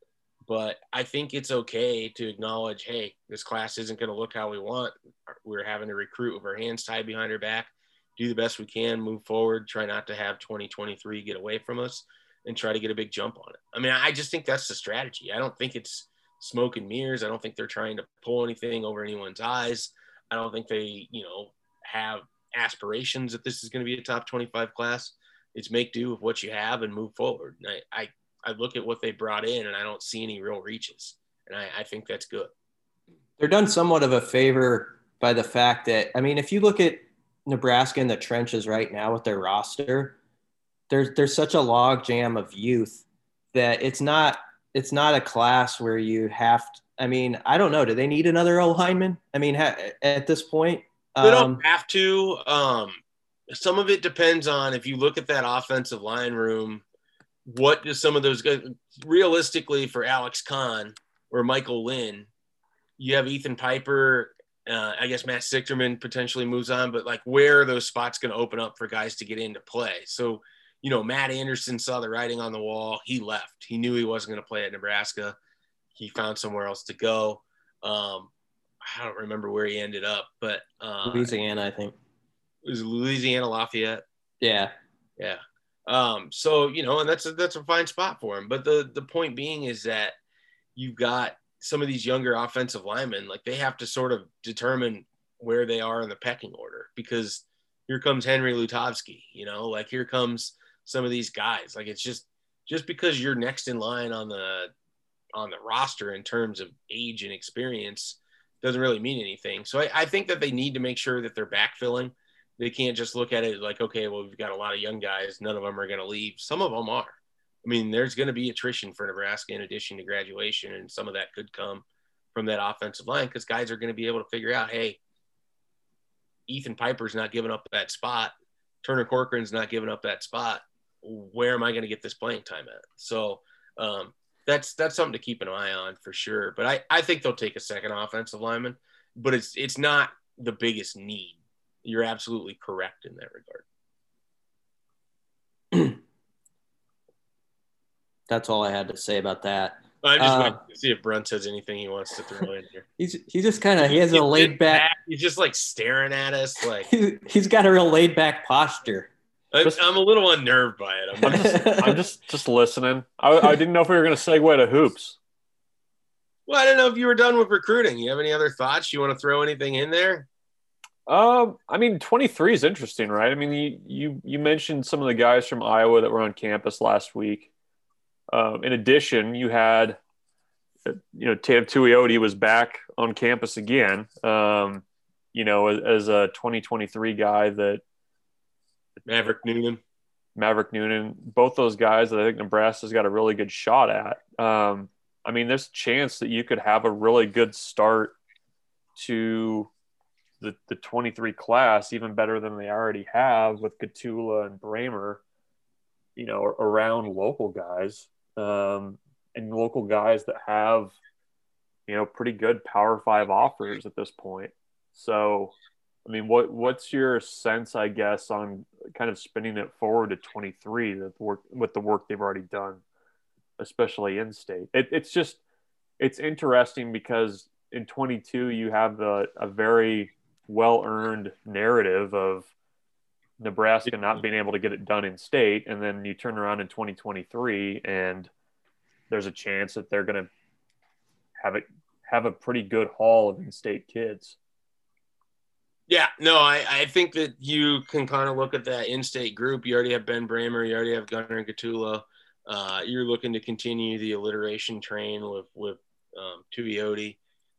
but I think it's okay to acknowledge, hey, this class isn't going to look how we want. We're having to recruit with our hands tied behind our back, do the best we can, move forward, try not to have 2023 get away from us, and try to get a big jump on it. I mean, I just think that's the strategy. I don't think it's smoke and mirrors. I don't think they're trying to pull anything over anyone's eyes. I don't think they, you know, have aspirations that this is going to be a top 25 class. It's make do with what you have and move forward. And I, I I look at what they brought in and I don't see any real reaches. And I, I think that's good. They're done somewhat of a favor by the fact that, I mean, if you look at Nebraska in the trenches right now with their roster, there's there's such a log jam of youth that it's not it's not a class where you have to, I mean, I don't know. Do they need another O lineman? I mean, ha, at this point, um, they don't have to. Um, some of it depends on if you look at that offensive line room what do some of those guys realistically for Alex Conn or Michael Lynn? You have Ethan Piper. Uh, I guess Matt Sichterman potentially moves on, but like where are those spots going to open up for guys to get into play? So, you know, Matt Anderson saw the writing on the wall. He left. He knew he wasn't going to play at Nebraska. He found somewhere else to go. Um, I don't remember where he ended up, but uh, Louisiana, I think. It was Louisiana Lafayette. Yeah. Yeah. Um, so you know, and that's a, that's a fine spot for him. But the the point being is that you've got some of these younger offensive linemen, like they have to sort of determine where they are in the pecking order because here comes Henry Lutovsky, you know, like here comes some of these guys. Like it's just just because you're next in line on the on the roster in terms of age and experience doesn't really mean anything. So I, I think that they need to make sure that they're backfilling. They can't just look at it like, okay, well, we've got a lot of young guys. None of them are going to leave. Some of them are. I mean, there's going to be attrition for Nebraska in addition to graduation, and some of that could come from that offensive line because guys are going to be able to figure out, hey, Ethan Piper's not giving up that spot. Turner Corcoran's not giving up that spot. Where am I going to get this playing time at? So um, that's that's something to keep an eye on for sure. But I, I think they'll take a second offensive lineman, but it's it's not the biggest need. You're absolutely correct in that regard. that's all I had to say about that. I just uh, want to see if Brunt has anything he wants to throw in here. He's he just kind of he has a laid back. He's just like staring at us, like he's got a real laid back posture. I, am a little unnerved by it. I'm just, I'm just, just listening. I, I didn't know if we were going to segue to hoops. Well, I don't know if you were done with recruiting. You have any other thoughts? You want to throw anything in there? Um, I mean, 23 is interesting, right? I mean, you you you mentioned some of the guys from Iowa that were on campus last week. Um, in addition, you had, you know, Tam Tuioti was back on campus again. Um, you know, as, as, a 2023 guy that Maverick Noonan, Maverick Noonan, both those guys that I think Nebraska's got a really good shot at. Um, I mean, there's a chance that you could have a really good start to the, the 23 class, even better than they already have with Gottula and Brahmer, you know, around local guys um, and local guys that have, you know, pretty good Power Five offers at this point. So, I mean, what what's your sense, I guess, on kind of spinning it forward to 23 that work with the work they've already done, especially in state? It, it's just it's interesting because in 22 you have the a very well earned narrative of Nebraska not being able to get it done in state, and then you turn around in 2023 and there's a chance that they're going to have it have a pretty good haul of in-state kids. Yeah, no, I, I think that you can kind of look at that in-state group. You already have Ben Brahmer, you already have Gunnar Gottula. Uh, you're looking to continue the alliteration train with with um, Tuioti.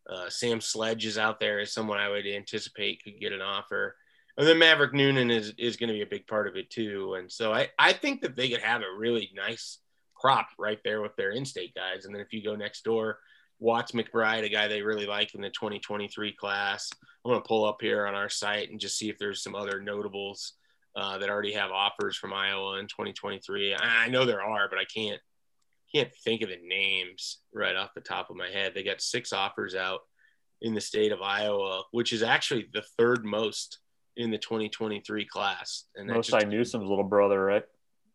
Uh, Sam Sledge is out there as someone I would anticipate could get an offer. And then Maverick Noonan is, is going to be a big part of it too. And so I, I think that they could have a really nice crop right there with their in-state guys. And then if you go next door, Watts McBride, a guy they really like in the 2023 class. I'm going to pull up here on our site and just see if there's some other notables uh, that already have offers from Iowa in 2023. I know there are, but I can't can't think of the names right off the top of my head. They got six offers out in the state of Iowa, which is actually the third most in the 2023 class. And Mosai Newsom's little brother, right?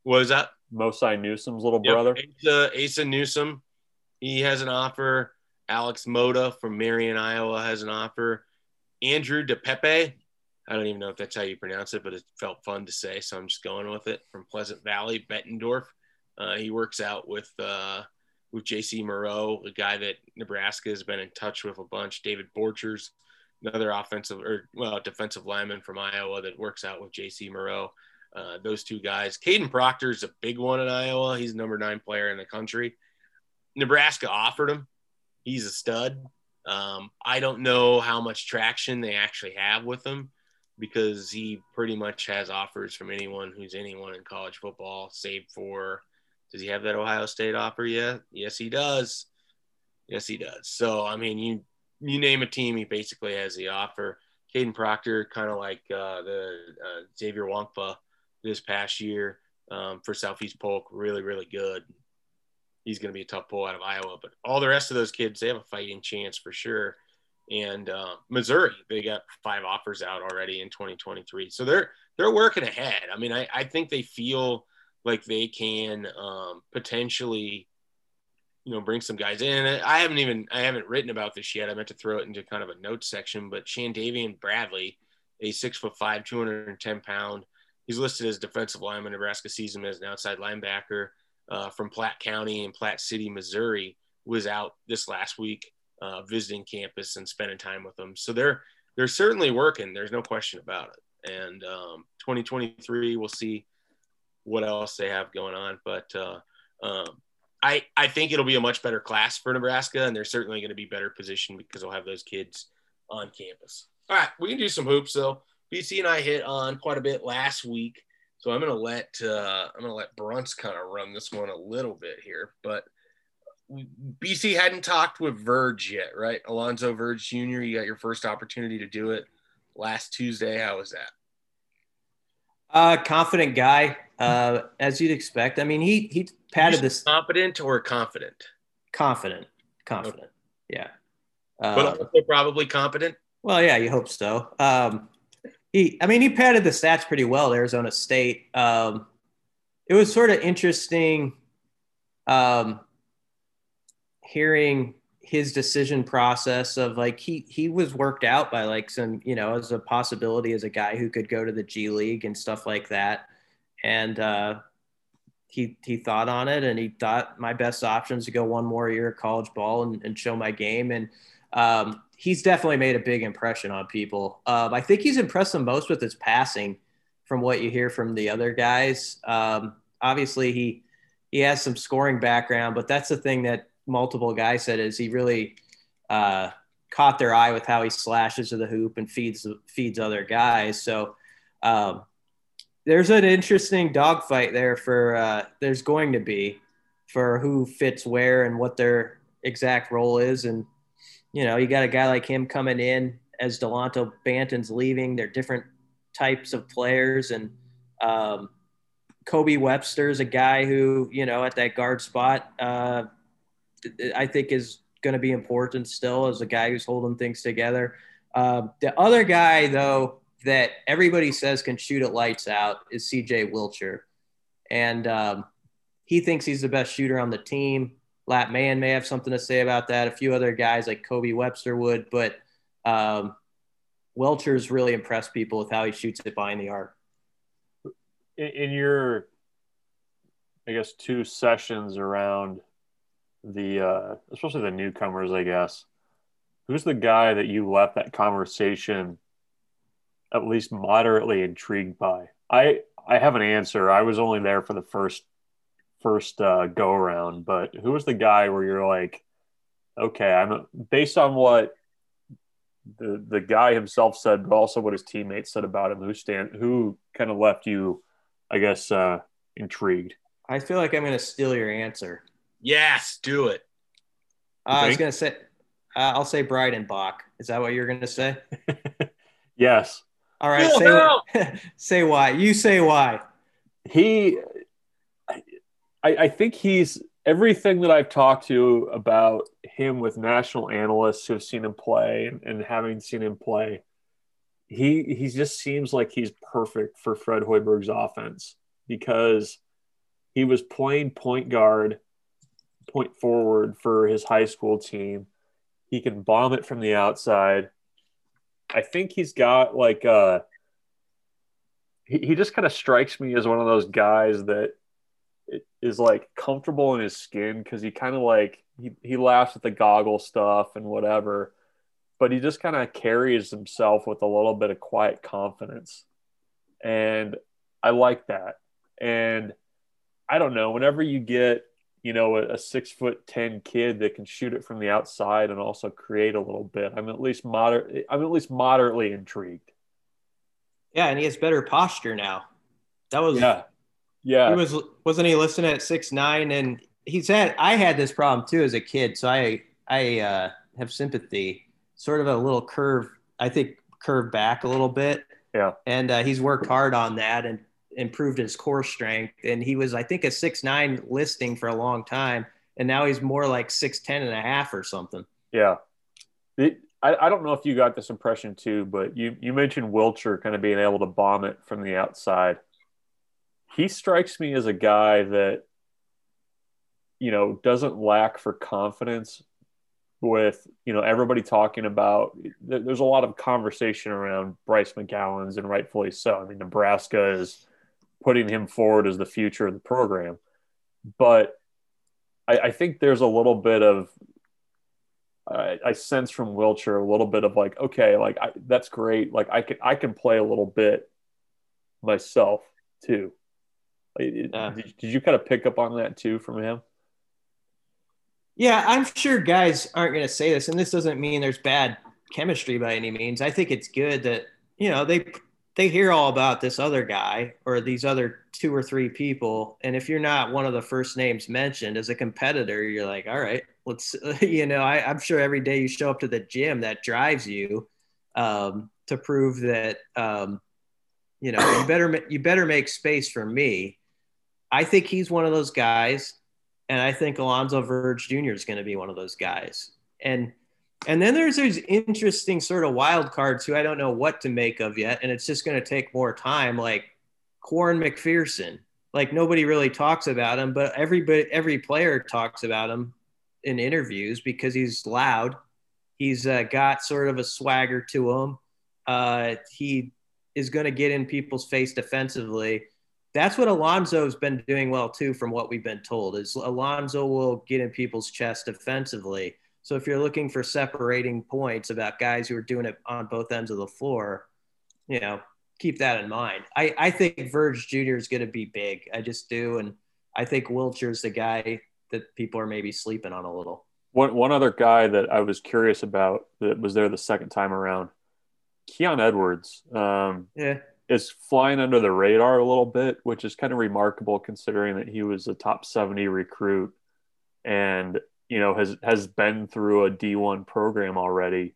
What is that? Mosai Newsom's little yep. brother. Asa, Asa Newsom, he has an offer. Alex Moda from Marion, Iowa has an offer. Andrew DePepe, I don't even know if that's how you pronounce it, but it felt fun to say, so I'm just going with it. From Pleasant Valley, Bettendorf. Uh, he works out with uh, with J.C. Moreau, a guy that Nebraska has been in touch with a bunch. David Borchers, another offensive or well defensive lineman from Iowa that works out with J.C. Moreau. Uh, those two guys. Caden Proctor is a big one in Iowa. He's number nine player in the country. Nebraska offered him. He's a stud. Um, I don't know how much traction they actually have with him because he pretty much has offers from anyone who's anyone in college football, save for does he have that Ohio State offer yet? Yes, he does. Yes, he does. So I mean, you you name a team, he basically has the offer. Caden Proctor, kind of like uh, the uh, Xavier Nwankpa this past year um, for Southeast Polk. Really, really good. He's going to be a tough pull out of Iowa, but all the rest of those kids, they have a fighting chance for sure. And uh, Missouri, they got five offers out already in 2023, so they're they're working ahead. I mean, I, I think they feel like they can um, potentially, you know, bring some guys in. I haven't even I haven't written about this yet. I meant to throw it into kind of a notes section, but Shandavian Bradley, a six foot five, 210 pound he's listed as defensive lineman. Nebraska sees him as an outside linebacker uh, from Platte County and Platte City, Missouri. Was out this last week uh, visiting campus and spending time with them. So they're they're certainly working. There's no question about it. And um, 2023, we'll see what else they have going on. But uh, um, I I think it'll be a much better class for Nebraska, and they're certainly going to be better positioned because they'll have those kids on campus. All right, we can do some hoops though. BC and I hit on quite a bit last week, so I'm gonna let uh, I'm gonna let Bruntz kind of run this one a little bit here. But BC hadn't talked with Verge yet, right? Alonzo Verge Jr. You got your first opportunity to do it last Tuesday. How was that? Uh, confident guy, uh, as you'd expect. I mean, he he patted this confident or confident. Confident, confident. Okay. Yeah. Uh, but also probably competent. Well, yeah, you hope so. Um, he, I mean, he padded the stats pretty well Arizona State. Um, it was sort of interesting um, hearing his decision process of like he he was worked out by like some you know as a possibility as a guy who could go to the G League and stuff like that, and uh, he he thought on it and he thought my best option is to go one more year of college ball and, and show my game and um, he's definitely made a big impression on people. Um, I think he's impressed them most with his passing, from what you hear from the other guys. Um, obviously, he he has some scoring background, but that's the thing that multiple guys said is he really uh, caught their eye with how he slashes to the hoop and feeds feeds other guys. So um, there's an interesting dogfight there for uh, there's going to be for who fits where and what their exact role is and you know, you got a guy like him coming in as Dalano Banton's leaving. They're different types of players. And um, Kobe Webster's a guy who, you know, at that guard spot, uh, I think is going to be important still as a guy who's holding things together. Uh, the other guy, though, that everybody says can shoot it lights out is CJ Wilcher. And um, he thinks he's the best shooter on the team. Lat Mayen may have something to say about that. A few other guys like Kobe Webster would, but um, Wilcher's really impressed people with how he shoots it behind the arc. In, in your, I guess, two sessions around the, uh, especially the newcomers, I guess, who's the guy that you left that conversation at least moderately intrigued by? I I have an answer. I was only there for the first first uh, go around, but who was the guy where you're like, okay, I'm based on what the the guy himself said, but also what his teammates said about him. Who stand who kind of left you, I guess, uh, intrigued. I feel like I'm going to steal your answer. Yes, do it. Uh, I was going to say, uh, I'll say Breidenbach. Is that what you're going to say? yes. All right. say, say why. You say why. He I, I think he's everything that I've talked to about him with national analysts who have seen him play and, and having seen him play, he he just seems like he's perfect for Fred Hoiberg's offense because he was playing point guard, point forward for his high school team. He can bomb it from the outside. I think he's got like uh he, he just kind of strikes me as one of those guys that is like comfortable in his skin because he kind of like he, he laughs at the goggle stuff and whatever but he just kind of carries himself with a little bit of quiet confidence. And i like that. And i don't know whenever you get you know a, a six foot ten kid that can shoot it from the outside and also create a little bit i'm at least moderate i'm at least moderately intrigued. Yeah and he has better posture now. That was yeah yeah. He was wasn't he listed at six nine and he said I had this problem too as a kid. So I I uh, have sympathy. Sort of a little curve, I think curve back a little bit. Yeah. And uh, he's worked hard on that and improved his core strength. And he was, I think, a six nine listing for a long time. And now he's more like six ten and a half or something. Yeah. It, I, I don't know if you got this impression too, but you, you mentioned Wilcher kind of being able to bomb it from the outside he strikes me as a guy that you know doesn't lack for confidence with you know everybody talking about there's a lot of conversation around Bryce McGowens and rightfully so. I mean Nebraska is putting him forward as the future of the program. But I, I think there's a little bit of I, I sense from Wilcher a little bit of like, okay, like I, that's great. Like I can I can play a little bit myself too. Like, yeah. did, did you kind of pick up on that too from him? Yeah, I'm sure guys aren't going to say this, and this doesn't mean there's bad chemistry by any means. I think it's good that you know they they hear all about this other guy or these other two or three people, and if you're not one of the first names mentioned as a competitor, you're like, all right, let's you know. I, am sure every day you show up to the gym, that drives you um, to prove that um, you know you better you better make space for me. I think he's one of those guys and I think Alonzo Verge Jr. is going to be one of those guys. And and then there's these interesting sort of wild cards who I don't know what to make of yet, and it's just going to take more time. Like Quaran McPherson, like nobody really talks about him, but everybody every player talks about him in interviews because he's loud. He's uh, got sort of a swagger to him. Uh, he is going to get in people's face defensively that's what Alonzo's been doing well too, from what we've been told. Is Alonzo will get in people's chest defensively. So if you're looking for separating points about guys who are doing it on both ends of the floor, you know, keep that in mind. I, I think Verge Jr. is going to be big. I just do, and I think Wilcher's the guy that people are maybe sleeping on a little. One one other guy that I was curious about that was there the second time around, Keon Edwards. Um, yeah, is flying under the radar a little bit, which is kind of remarkable considering that he was a top 70 recruit and you know has has been through a D1 program already.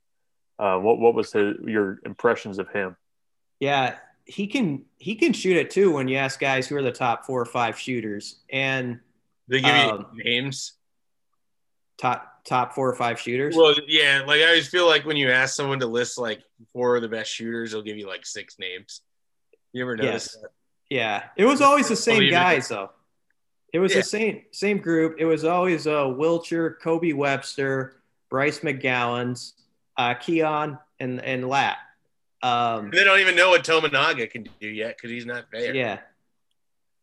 Uh, what what was his, your impressions of him? Yeah, he can he can shoot it too. When you ask guys who are the top four or five shooters, and they give um, you names. Top top four or five shooters. Well, yeah, like I always feel like when you ask someone to list like four of the best shooters, they'll give you like six names. You ever notice? Yes. Yeah, it was always the same guys though. It was yeah. the same same group. It was always uh, Wilcher, Kobe Webster, Bryce McGowens, uh, Keon, and and Lat. Um, they don't even know what Tominaga can do yet because he's not there. Yeah,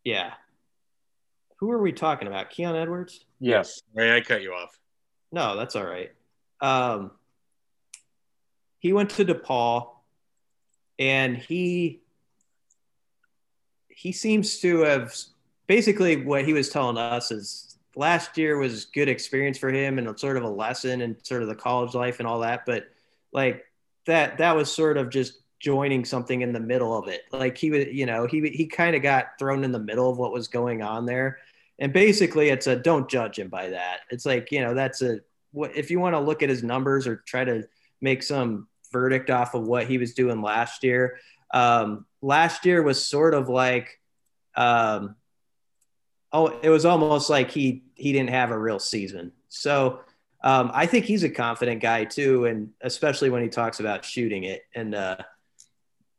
yeah. Who are we talking about? Keon Edwards? Yes. Right, I cut you off. No, that's all right. Um, he went to DePaul, and he he seems to have basically what he was telling us is last year was good experience for him and sort of a lesson and sort of the college life and all that. But like that, that was sort of just joining something in the middle of it. Like he was, you know, he, he kind of got thrown in the middle of what was going on there. And basically it's a, don't judge him by that. It's like, you know, that's a, what, if you want to look at his numbers or try to make some verdict off of what he was doing last year, um, last year was sort of like, um, oh, it was almost like he he didn't have a real season. So um, I think he's a confident guy too, and especially when he talks about shooting it. And uh,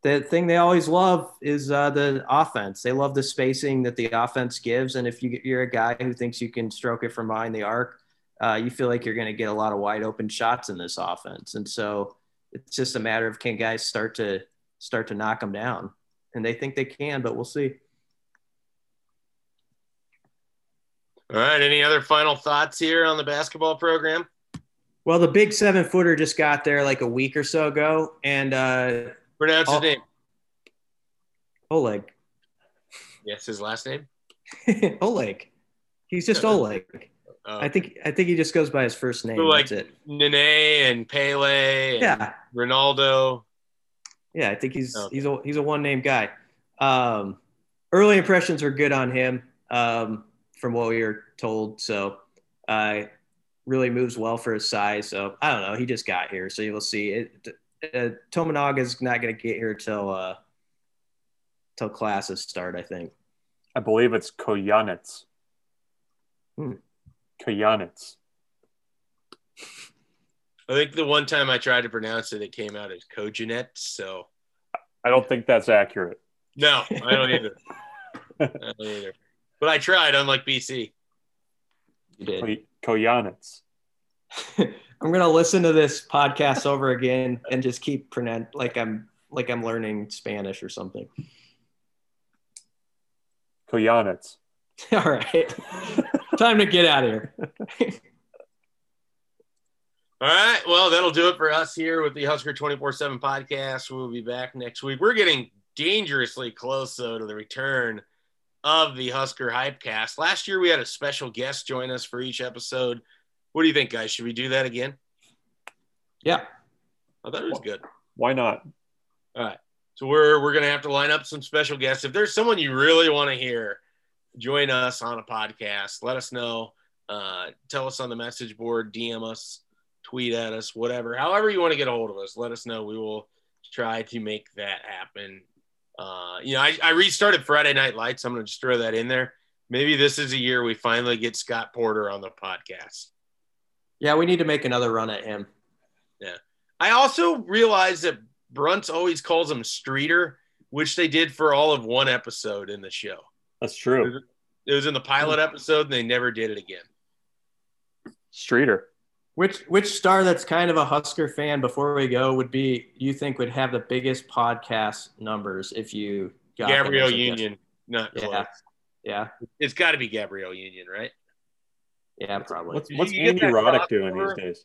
the thing they always love is uh, the offense. They love the spacing that the offense gives, and if you, you're a guy who thinks you can stroke it from behind the arc, uh, you feel like you're going to get a lot of wide open shots in this offense. And so it's just a matter of can guys start to start to knock them down, and they think they can, but we'll see. All right. Any other final thoughts here on the basketball program? Well, the big seven footer just got there like a week or so ago, and uh, pronounce his name. Oleg. Yes, his last name. Oleg. He's just Oleg. Oh. I think I think he just goes by his first name. So like That's it. Nene and Pele. And yeah. Ronaldo. Yeah, I think he's okay. he's a he's a one name guy. Um, early impressions are good on him um, from what we were told. So uh, really moves well for his size. So I don't know. He just got here, so you'll see. It, uh, Tominaga is not going to get here till uh, till classes start. I think. I believe it's Koyanitz. Hmm. Koyanitz. I think the one time I tried to pronounce it, it came out as Kojanet. So I don't think that's accurate. No, I don't either. I don't either. But I tried, unlike BC. You did. Koyanitz. I'm gonna listen to this podcast over again and just keep pronounce like I'm like I'm learning Spanish or something. Koyanitz. All right. Time to get out of here. All right. Well, that'll do it for us here with the Husker 24 7 podcast. We'll be back next week. We're getting dangerously close, though, to the return of the Husker Hypecast. Last year, we had a special guest join us for each episode. What do you think, guys? Should we do that again? Yeah. I thought it was good. Why not? All right. So we're we're gonna have to line up some special guests. If there's someone you really want to hear, join us on a podcast. Let us know. Uh, tell us on the message board, DM us, tweet at us, whatever. However you want to get a hold of us, let us know. We will try to make that happen. Uh, you know, I, I restarted Friday Night Lights. I'm gonna just throw that in there. Maybe this is a year we finally get Scott Porter on the podcast. Yeah, we need to make another run at him. Yeah. I also realized that Bruntz always calls him Streeter, which they did for all of one episode in the show. That's true. It was in the pilot episode, and they never did it again. Streeter. Which which star that's kind of a Husker fan before we go would be you think would have the biggest podcast numbers if you got them Gabrielle as a guest? Union, not Yeah. close. Yeah, It's got to be Gabrielle Union, right? yeah, probably. What's You what's Andy Roddick doing these days?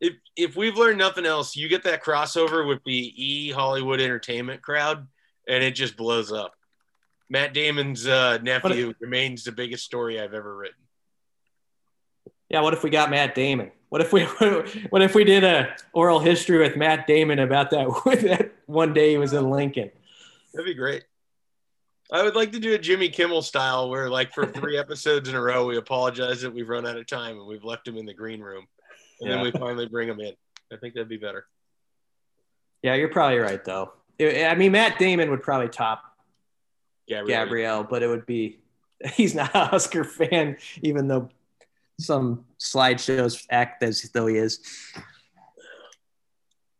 If if we've learned nothing else, you get that crossover with the E Hollywood Entertainment crowd, and it just blows up. Matt Damon's uh, nephew remains the biggest story I've ever written. Yeah, what if we got Matt Damon? What if we what if we did a oral history with Matt Damon about that that one day he was in Lincoln? That'd be great. I would like to do a Jimmy Kimmel style where, like, for three episodes in a row, we apologize that we've run out of time and we've left him in the green room. And then we finally bring him in. I think that'd be better. Yeah, you're probably right though. I I mean, Matt Damon would probably top Gabrielle. Gabrielle, but it would be he's not an Husker fan, even though some slideshows act as though he is.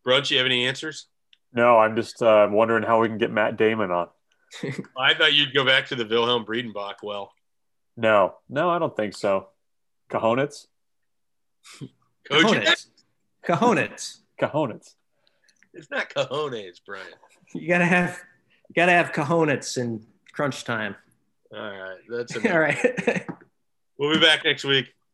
Bruntz, you have any answers? No, I'm just uh, wondering how we can get Matt Damon on. I thought you'd go back to the Wilhelm Breidenbach well. No, no, I don't think so. Cajonitz? Coach, Cojones. Cojones. It's not cojones, Brian. You gotta have you gotta have cojones in crunch time. All right. That's All enough. right. We'll be back next week.